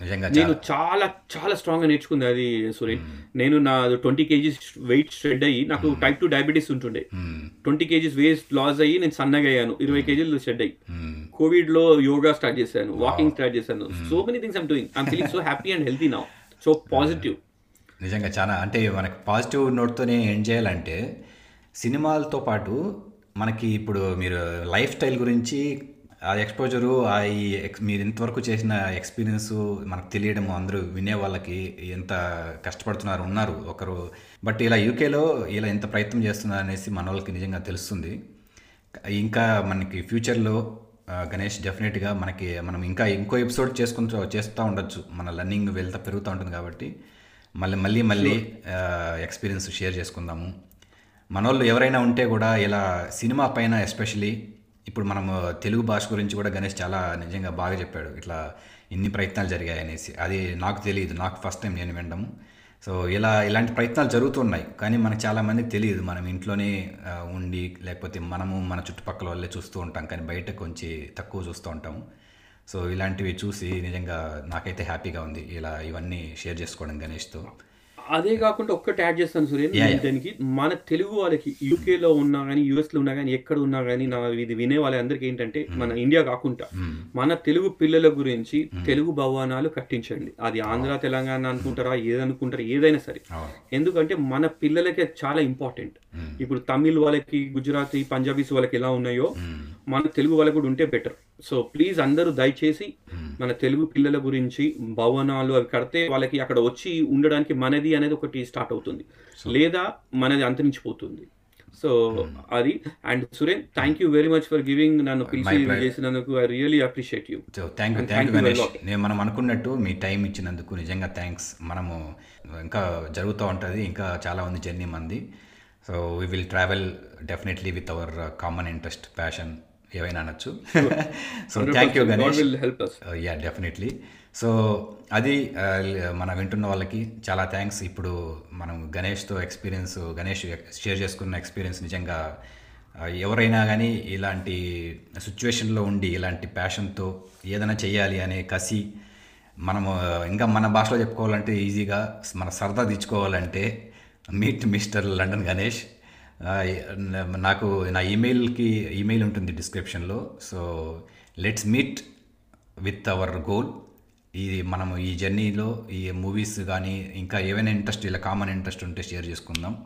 నేను చాలా. చాలా స్ట్రాంగ్గా నేర్చుకుంది అది సురేన్ నేను నా ట్వంటీ కేజీస్ వెయిట్ షెడ్ అయ్యి నాకు టైప్ టూ డయాబెటీస్ ఉంటుండే. ట్వంటీ కేజీస్ వేస్ట్ లాస్ అయ్యి నేను సన్నగా అయ్యాను. ఇరవై కేజీలు షెడ్ అయ్యి. కోవిడ్లో యోగా స్టార్ట్ చేశాను వాకింగ్ స్టార్ట్ చేశాను. So many things I'm doing I'm feeling so happy and healthy now so positive. నిజంగా చాలా అంటే మనకి పాజిటివ్ నోట్తోనే ఎండ్ చేయాలంటే సినిమాలతో పాటు మనకి ఇప్పుడు మీరు లైఫ్ స్టైల్ గురించి ఆ ఎక్స్పోజరు ఆ ఈ ఎక్స్ మీరు ఇంతవరకు చేసిన ఎక్స్పీరియన్స్ మనకు తెలియడం అందరూ వినే వాళ్ళకి ఎంత కష్టపడుతున్నారు ఉన్నారు ఒకరు. బట్ ఇలా యూకేలో ఇలా ఎంత ప్రయత్నం చేస్తున్నారు అనేసి మన వాళ్ళకి నిజంగా తెలుస్తుంది. ఇంకా మనకి ఫ్యూచర్లో గణేష్ డెఫినెట్గా మనకి మనం ఇంకా ఇంకో ఎపిసోడ్ చేసుకుంటూ చేస్తూ ఉండొచ్చు. మన లర్నింగ్ వెళ్తా పెరుగుతూ ఉంటుంది కాబట్టి. మళ్ళీ మళ్ళీ మళ్ళీ ఎక్స్పీరియన్స్ షేర్ చేసుకుందాము. మన వాళ్ళు ఎవరైనా ఉంటే కూడా ఇలా సినిమా పైన ఎస్పెషలీ ఇప్పుడు మనం తెలుగు భాష గురించి కూడా గణేష్ చాలా నిజంగా బాగా చెప్పాడు. ఇట్లా ఇన్ని ప్రయత్నాలు జరిగాయి అనేసి అది నాకు తెలియదు నాకు ఫస్ట్ టైం నేను వినడము. సో ఇలా ఇలాంటి ప్రయత్నాలు జరుగుతున్నాయి. కానీ మనకు చాలా మందికి తెలియదు. మనం ఇంట్లోనే ఉండి లేకపోతే మనము మన చుట్టుపక్కల వాళ్ళే చూస్తూ ఉంటాం. కానీ బయట కొంచెం తక్కువ చూస్తూ ఉంటాము. సో ఇలాంటివి చూసి నిజంగా నాకైతే హ్యాపీగా ఉంది. ఇలా ఇవన్నీ షేర్ చేసుకోవడం గణేష్తో. అదే కాకుండా ఒక్కటి యాడ్ చేస్తాను yeah. దానికి మన తెలుగు వాళ్ళకి UK లో ఉన్నా కానీ యుఎస్లో ఉన్నా కానీ ఎక్కడ ఉన్నా కానీ నా ఇది వినే వాళ్ళందరికీ ఏంటంటే మన ఇండియా కాకుండా మన తెలుగు పిల్లల గురించి తెలుగు భవనాలు కట్టించండి. అది ఆంధ్ర తెలంగాణ అనుకుంటారా ఏదనుకుంటారా ఏదైనా సరే. అవును ఎందుకంటే మన పిల్లలకి చాలా ఇంపార్టెంట్ ఇప్పుడు తమిళ్ వాళ్ళకి గుజరాతీ పంజాబీస్ వాళ్ళకి ఎలా ఉన్నాయో మన తెలుగు వాళ్ళకి కూడా ఉంటే బెటర్ సో ప్లీజ్ అందరూ దయచేసి మన తెలుగు పిల్లల గురించి భవనాలు అవి కడితే వాళ్ళకి అక్కడ వచ్చి ఉండడానికి మనది అనేది ఒకటి స్టార్ట్ అవుతుంది. లేదా మనది అంతరించిపోతుంది. సో అది. And Suren thank you very much for giving నన్ను పిలిచి. చేసినందుకు. I really appreciate you so thank you thank you Ganesh. నేను మనం అనుకున్నట్టు మీ టైం ఇచ్చినందుకు నిజంగా థ్యాంక్స్ మనము ఇంకా జరుగుతూ ఉంటుంది ఇంకా చాలా ఉంది జర్నీ మంది. So we will travel definitely with our common interest passion ఏవైనా అనొచ్చు. So thank you Ganesh will help us yeah definitely so అది uh, మన వింటున్న వాళ్ళకి చాలా థ్యాంక్స్ ఇప్పుడు మనం గణేష్తో ఎక్స్పీరియన్స్ గణేష్ షేర్ చేసుకున్న ఎక్స్పీరియన్స్ నిజంగా uh, ఎవరైనా కానీ ఇలాంటి సిచ్యువేషన్లో ఉండి ఇలాంటి ప్యాషన్తో ఏదైనా చేయాలి అనే కసి మనము ఇంకా మన భాషలో చెప్పుకోవాలంటే ఈజీగా మన సరదా తెచ్చుకోవాలంటే మీట్ మిస్టర్ లండన్ గణేష్ నాకు నా ఈమెయిల్కి ఈమెయిల్ ఉంటుంది డిస్క్రిప్షన్లో so let's meet with our goal ఈ మనము ఈ జర్నీలో ఈ మూవీస్ కానీ ఇంకా ఏవైనా ఇంట్రెస్ట్ ఇలా కామన్ ఇంట్రెస్ట్ ఉంటే షేర్ చేసుకుందాం.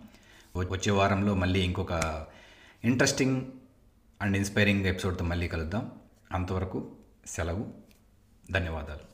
వచ్చే వారంలో మళ్ళీ ఇంకొక ఇంట్రెస్టింగ్ అండ్ ఇన్స్పైరింగ్ ఎపిసోడ్తో మళ్ళీ కలుద్దాం. అంతవరకు సెలవు. ధన్యవాదాలు.